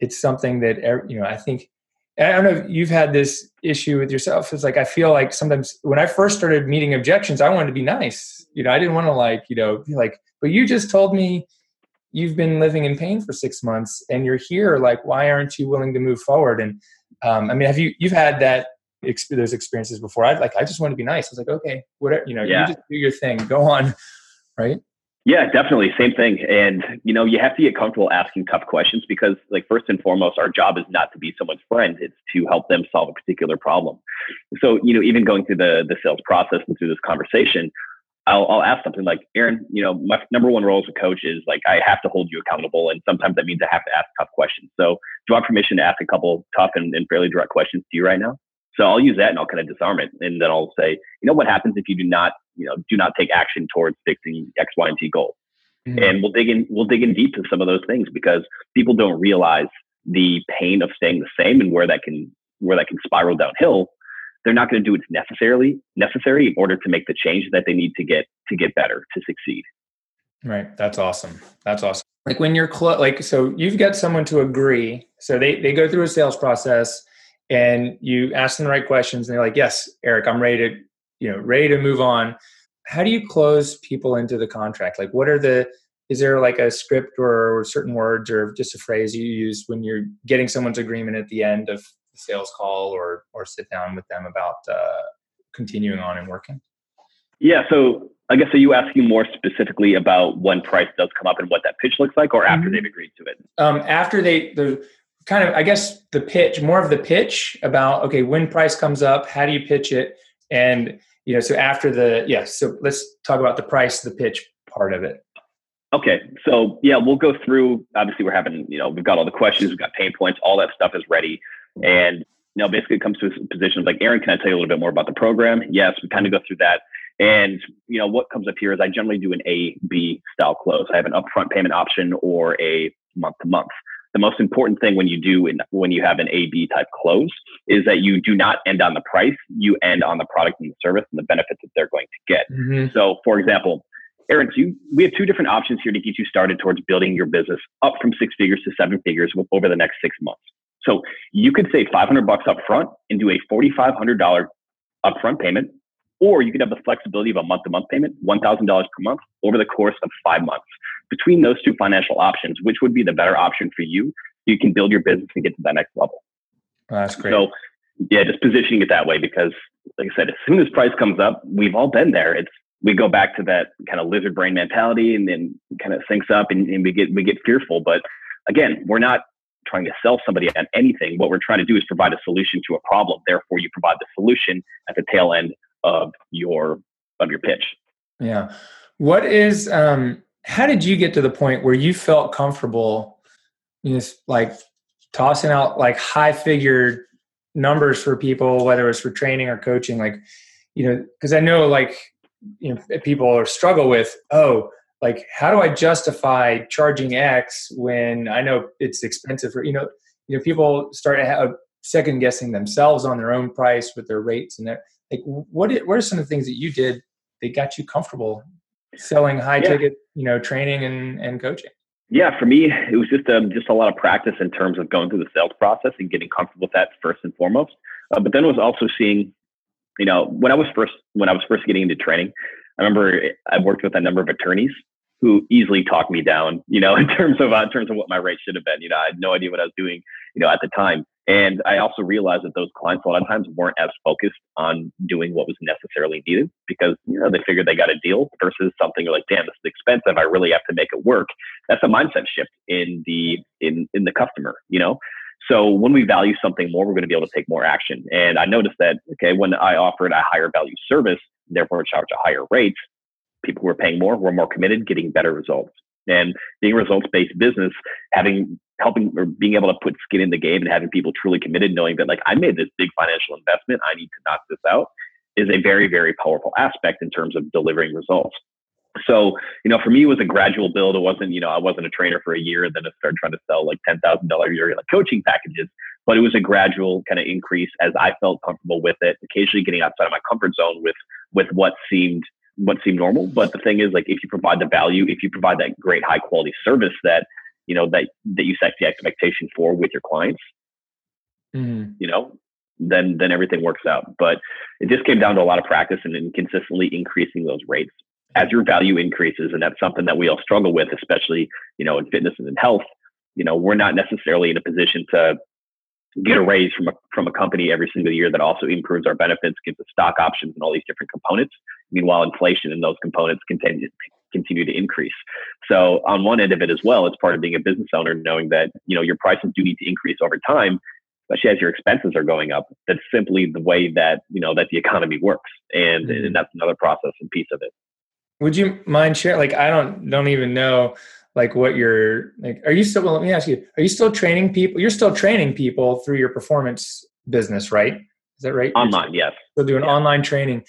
it's something that you know I think I don't know if you've had this issue with yourself. It's like I feel like sometimes when I first started meeting objections, I wanted to be nice. You know, I didn't want to like, you know, be like, but you just told me you've been living in pain for six months and you're here. Like, why aren't you willing to move forward? And um, I mean, have you you've had that those experiences before? I like I just want to be nice. I was like, okay, whatever, you know, yeah. you just do your thing, go on, right? Yeah, definitely. Same thing. And, you know, you have to get comfortable asking tough questions because, like, first and foremost, our job is not to be someone's friend. It's to help them solve a particular problem. So, you know, even going through the, the sales process and through this conversation, I'll, I'll ask something like, Aaron, you know, my number one role as a coach is like, I have to hold you accountable. And sometimes that means I have to ask tough questions. So do you want permission to ask a couple tough and, and fairly direct questions to you right now? So I'll use that and I'll kind of disarm it. And then I'll say, you know, what happens if you do not, you know, do not take action towards fixing X, Y, and Z goal? Mm-hmm. And we'll dig in, we'll dig in deep to some of those things because people don't realize the pain of staying the same and where that can, where that can spiral downhill. They're not going to do what's necessarily necessary in order to make the change that they need to get to get better to succeed. Right. That's awesome. That's awesome. Like when you're close, like so, you've got someone to agree. So they they go through a sales process and you ask them the right questions and they're like yes eric i'm ready to you know ready to move on. How do you close people into the contract? Like what are the is there like a script or certain words or just a phrase you use when you're getting someone's agreement at the end of the sales call or or sit down with them about uh, continuing on and working? Yeah so i guess are you asking more specifically about when price does come up and what that pitch looks like or after mm-hmm. they've agreed to it? Um, after they the kind of, I guess, the pitch, more of the pitch about, okay, when price comes up, how do you pitch it? And, you know, so after the, yeah, so let's talk about the price, the pitch part of it. Okay. So, yeah, we'll go through, obviously, we're having, you know, we've got all the questions, we've got pain points, all that stuff is ready. And, you know, basically it comes to a position like, Aaron, can I tell you a little bit more about the program? Yes, we kind of go through that. And you know what comes up here is I generally do an A B style close. I have an upfront payment option or a month to month the most important thing when you do in, when you have an A/B type close is that you do not end on the price. You end on the product and the service and the benefits that they're going to get. Mm-hmm. So, for example, Aaron, you, we have two different options here to get you started towards building your business up from six figures to seven figures over the next six months. So you could save 500 bucks up front and do a $4,500 upfront payment, or you could have the flexibility of a month to month payment, $1,000 per month over the course of five months between those two financial options, which would be the better option for you you can build your business and get to that next level. Oh, that's great. So yeah, just positioning it that way because like I said, as soon as price comes up, we've all been there. It's we go back to that kind of lizard brain mentality and then kind of sinks up and, and we get we get fearful. But again, we're not trying to sell somebody on anything. What we're trying to do is provide a solution to a problem. Therefore, you provide the solution at the tail end of your of your pitch. Yeah. What is um how did you get to the point where you felt comfortable you know like tossing out like high figured numbers for people whether it's for training or coaching? Like you know because I know like you know eh, people struggle with oh like how do I justify charging X when I know it's expensive for you know you know people start uh, second guessing themselves on their own price with their rates and that like what did, what are some of the things that you did that got you comfortable selling high yeah. ticket you know training and and coaching. Yeah for me it was just um, just a lot of practice in terms of going through the sales process and getting comfortable with that first and foremost. Uh, but then it was also seeing you know when i was first when i was first getting into training i remember i worked with a number of attorneys who easily talked me down you know in terms of uh, in terms of what my rate should have been. You know i had no idea what i was doing you know at the time and I also realized that those clients a lot of times weren't as focused on doing what was necessarily needed because you know they figured they got a deal versus something like, damn, this is expensive. I really have to make it work. That's a mindset shift in the in in the customer, you know. So when we value something more, we're going to be able to take more action. And I noticed that okay, when I offered a higher value service, therefore charge a higher rate, people who were paying more were more committed, getting better results. And being a results based business, having helping or being able to put skin in the game and having people truly committed, knowing that like I made this big financial investment, I need to knock this out, is a very, very powerful aspect in terms of delivering results. So, you know, for me, it was a gradual build. It wasn't, you know, I wasn't a trainer for a year and then I started trying to sell like $10,000 a year like coaching packages, but it was a gradual kind of increase as I felt comfortable with it, occasionally getting outside of my comfort zone with, with what seemed, what seemed normal. But the thing is like, if you provide the value, if you provide that great high quality service that you know that that you set the expectation for with your clients mm. you know then then everything works out but it just came down to a lot of practice and, and consistently increasing those rates as your value increases and that's something that we all struggle with especially you know in fitness and in health you know we're not necessarily in a position to get a raise from a from a company every single year that also improves our benefits, gives us stock options and all these different components. Meanwhile, inflation in those components continue continue to increase. So on one end of it as well, it's part of being a business owner, knowing that, you know, your prices do need to increase over time, especially as your expenses are going up. That's simply the way that, you know, that the economy works. And, mm-hmm. and that's another process and piece of it. Would you mind sharing? Like, I don't, don't even know like what you're like, are you still, well, let me ask you, are you still training people? You're still training people through your performance business, right? Is that right? Online, yes. Still doing yeah. online training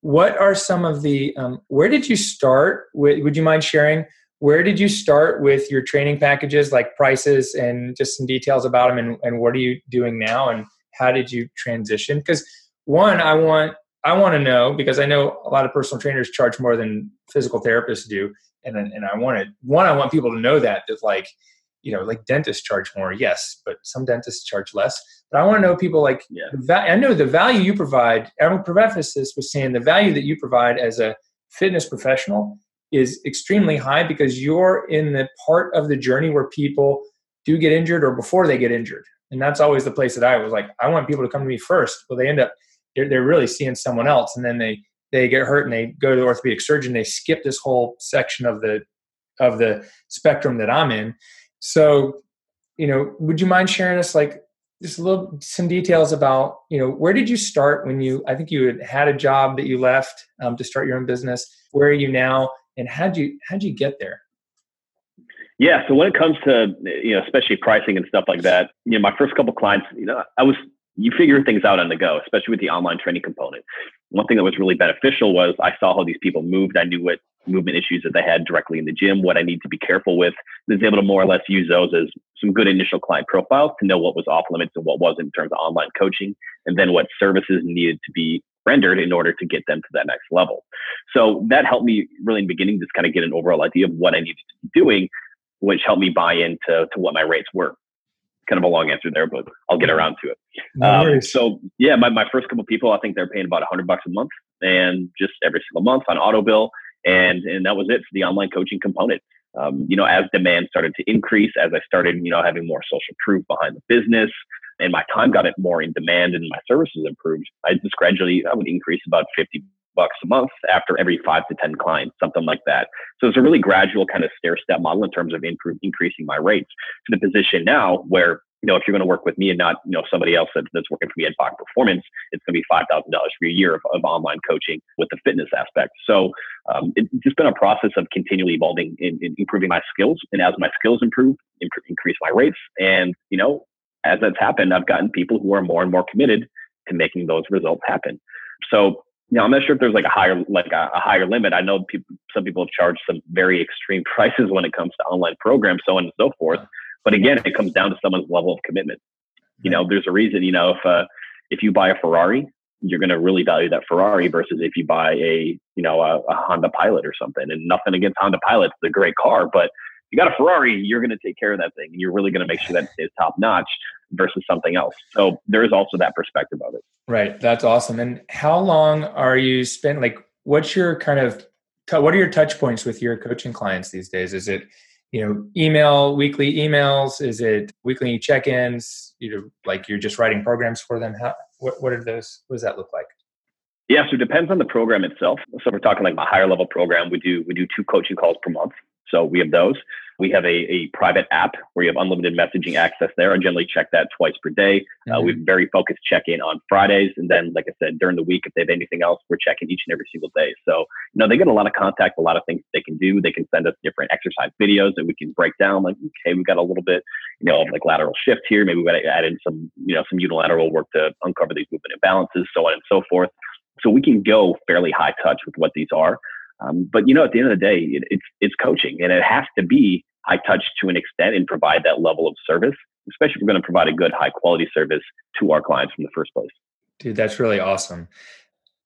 what are some of the um, where did you start with, would you mind sharing where did you start with your training packages like prices and just some details about them and, and what are you doing now and how did you transition? Because one i want i want to know because i know a lot of personal trainers charge more than physical therapists do and, and i want to one i want people to know that that like you know like dentists charge more yes but some dentists charge less but I want to know people like, yeah. I know the value you provide. Aaron Prevephis was saying the value that you provide as a fitness professional is extremely high because you're in the part of the journey where people do get injured or before they get injured. And that's always the place that I was like, I want people to come to me first. Well, they end up, they're, they're really seeing someone else. And then they, they get hurt and they go to the orthopedic surgeon. They skip this whole section of the, of the spectrum that I'm in. So, you know, would you mind sharing us like just a little some details about you know where did you start when you i think you had had a job that you left um, to start your own business. Where are you now and how'd you how'd you get there? Yeah so when it comes to you know especially pricing and stuff like that you know my first couple clients you know i was you figure things out on the go especially with the online training component one thing that was really beneficial was i saw how these people moved i knew what movement issues that they had directly in the gym, what I need to be careful with. I was able to more or less use those as some good initial client profiles to know what was off limits and what wasn't in terms of online coaching, and then what services needed to be rendered in order to get them to that next level. So that helped me really in the beginning just kind of get an overall idea of what I needed to be doing, which helped me buy into to what my rates were. Kind of a long answer there, but I'll get around to it. um, so yeah, my, my first couple people, I think they're paying about a hundred bucks a month and just every single month on auto bill and and that was it for the online coaching component. Um, you know, as demand started to increase, as I started, you know, having more social proof behind the business, and my time got it more in demand, and my services improved, I just gradually I would increase about fifty bucks a month after every five to 10 clients, something like that. So it's a really gradual kind of stair step model in terms of improve, increasing my rates to the position now where, you know, if you're going to work with me and not, you know, somebody else that, that's working for me at Bach Performance, it's going to be $5,000 for a year of, of, online coaching with the fitness aspect. So um, it's just been a process of continually evolving and, improving my skills. And as my skills improve, improve, increase my rates. And, you know, as that's happened, I've gotten people who are more and more committed to making those results happen. So you know, I'm not sure if there's like a higher like a, a, higher limit. I know people, some people have charged some very extreme prices when it comes to online programs, so on and so forth. But again, it comes down to someone's level of commitment. You know, there's a reason. You know, if uh, if you buy a Ferrari, you're going to really value that Ferrari versus if you buy a you know a, a Honda Pilot or something. And nothing against Honda Pilot, it's a great car, but you got a Ferrari, you're going to take care of that thing, and you're really going to make sure that it stays top notch versus something else. So there is also that perspective of it. Right. That's awesome. And how long are you spent like what's your kind of what are your touch points with your coaching clients these days? Is it you know email weekly emails is it weekly check-ins you know like you're just writing programs for them how what, what are those what does that look like yeah so it depends on the program itself so if we're talking like a higher level program we do we do two coaching calls per month so we have those. We have a, a private app where you have unlimited messaging access there. I generally check that twice per day. Uh, mm-hmm. Uh, we have very focused check in on Fridays. And then, like I said, during the week, if they have anything else, we're checking each and every single day. So, you know, they get a lot of contact, a lot of things they can do. They can send us different exercise videos that we can break down. Like, okay, we've got a little bit, you know, of like lateral shift here. Maybe we got to add in some, you know, some unilateral work to uncover these movement imbalances, so on and so forth. So we can go fairly high touch with what these are. Um, but you know, at the end of the day, it, it's it's coaching, and it has to be high touch to an extent and provide that level of service, especially if we're going to provide a good, high quality service to our clients from the first place. Dude, that's really awesome.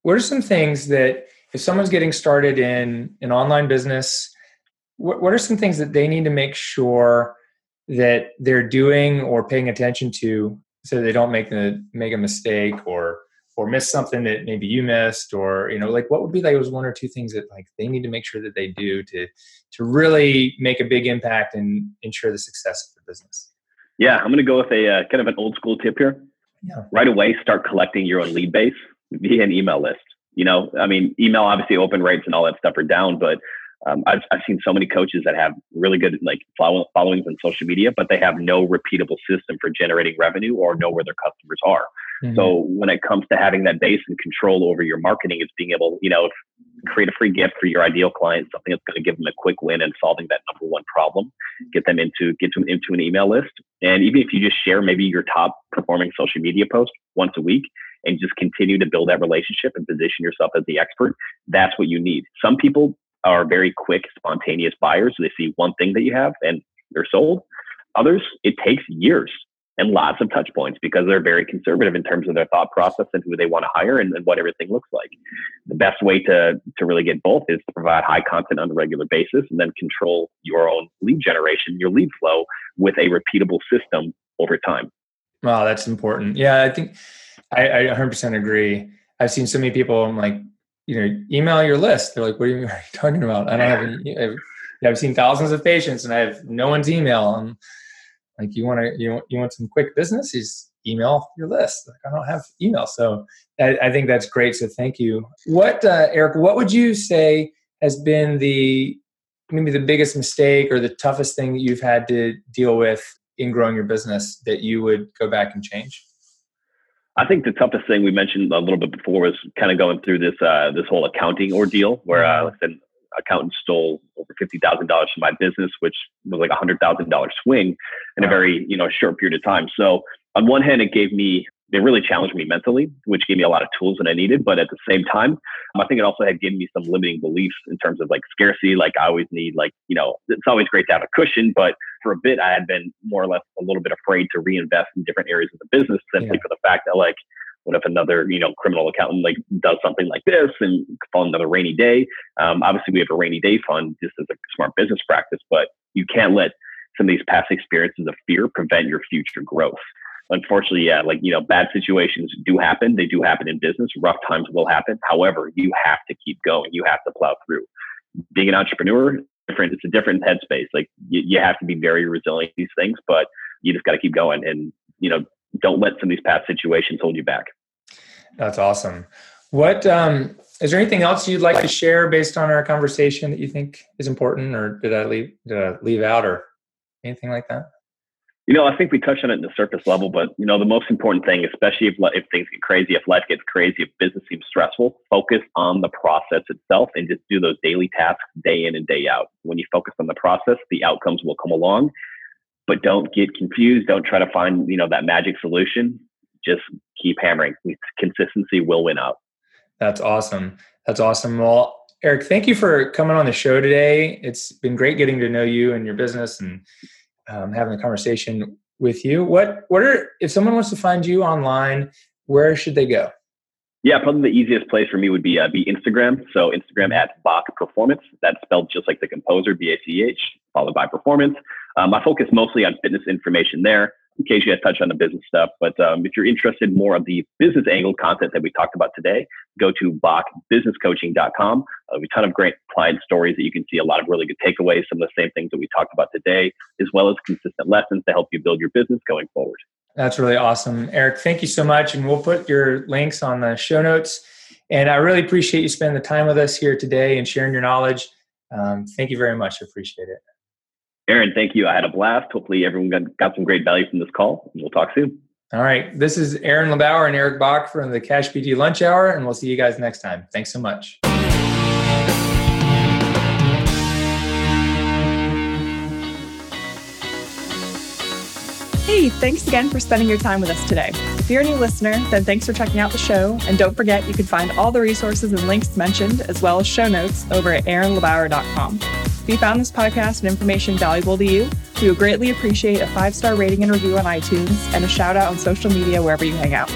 What are some things that if someone's getting started in an online business, what, what are some things that they need to make sure that they're doing or paying attention to so they don't make the make a mistake or or miss something that maybe you missed or you know like what would be like those one or two things that like they need to make sure that they do to to really make a big impact and ensure the success of the business yeah i'm going to go with a uh, kind of an old school tip here yeah. right away start collecting your own lead base via an email list you know i mean email obviously open rates and all that stuff are down but um, I've, I've seen so many coaches that have really good like follow, followings on social media, but they have no repeatable system for generating revenue or know where their customers are. Mm-hmm. So when it comes to having that base and control over your marketing, it's being able, you know, create a free gift for your ideal client, something that's going to give them a quick win and solving that number one problem. Get them into get them into an email list, and even if you just share maybe your top performing social media post once a week, and just continue to build that relationship and position yourself as the expert, that's what you need. Some people are very quick, spontaneous buyers. So they see one thing that you have and they're sold. Others, it takes years and lots of touch points because they're very conservative in terms of their thought process and who they want to hire and, and, what everything looks like. The best way to to really get both is to provide high content on a regular basis and then control your own lead generation, your lead flow with a repeatable system over time. Wow, that's important. Yeah, I think I, I 100% agree. I've seen so many people. I'm like, you know, email your list. They're like, what are you, are you talking about? I don't have any. I've, I've seen thousands of patients and I have no one's email. And like, you want to, you want, you want some quick business? Is email your list. Like, I don't have email. So I, I think that's great. So thank you. What, uh, Eric, what would you say has been the, maybe the biggest mistake or the toughest thing that you've had to deal with in growing your business that you would go back and change? I think the toughest thing we mentioned a little bit before was kind of going through this uh, this whole accounting ordeal, where uh, like an accountant stole over fifty thousand dollars from my business, which was like a hundred thousand dollar swing in wow. a very you know short period of time. So on one hand, it gave me it really challenged me mentally, which gave me a lot of tools that I needed. But at the same time, I think it also had given me some limiting beliefs in terms of like scarcity. Like I always need like, you know, it's always great to have a cushion, but for a bit I had been more or less a little bit afraid to reinvest in different areas of the business simply yeah. for the fact that like, what if another, you know, criminal accountant like does something like this and fall another rainy day? Um, obviously we have a rainy day fund just as a smart business practice, but you can't let some of these past experiences of fear prevent your future growth unfortunately, yeah, like, you know, bad situations do happen. They do happen in business. Rough times will happen. However, you have to keep going. You have to plow through. Being an entrepreneur, different. It's a different headspace. Like you, you have to be very resilient these things, but you just got to keep going and you know don't let some of these past situations hold you back. That's awesome. What um, is there anything else you'd like to share based on our conversation that you think is important, or did I leave did I leave out, or anything like that? You know, I think we touched on it in the surface level, but you know, the most important thing, especially if if things get crazy, if life gets crazy, if business seems stressful, focus on the process itself and just do those daily tasks day in and day out. When you focus on the process, the outcomes will come along. But don't get confused. Don't try to find you know that magic solution. Just keep hammering. Consistency will win out. That's awesome. That's awesome. Well, Eric, thank you for coming on the show today. It's been great getting to know you and your business and um, having a conversation with you. What what are if someone wants to find you online, where should they go? Yeah, probably the easiest place for me would be uh, be Instagram. So Instagram at Bach Performance. That's spelled just like the composer, B A C H, followed by performance. Um, I focus mostly on fitness information there occasionally I touch on the business stuff. But um, if you're interested more of the business angle content that we talked about today, go to bachbusinesscoaching.com. Uh, a ton of great client stories that you can see a lot of really good takeaways, some of the same things that we talked about today, as well as consistent lessons to help you build your business going forward. That's really awesome. Eric, thank you so much. And we'll put your links on the show notes. And I really appreciate you spending the time with us here today and sharing your knowledge. Um, thank you very much. I appreciate it. Aaron, thank you. I had a blast. Hopefully, everyone got, got some great value from this call. We'll talk soon. All right. This is Aaron LeBauer and Eric Bach from the Cash PT Lunch Hour, and we'll see you guys next time. Thanks so much. Hey, thanks again for spending your time with us today. If you're a new listener, then thanks for checking out the show. And don't forget, you can find all the resources and links mentioned, as well as show notes, over at aaronlebauer.com. If you found this podcast and information valuable to you, we would greatly appreciate a five star rating and review on iTunes and a shout out on social media wherever you hang out.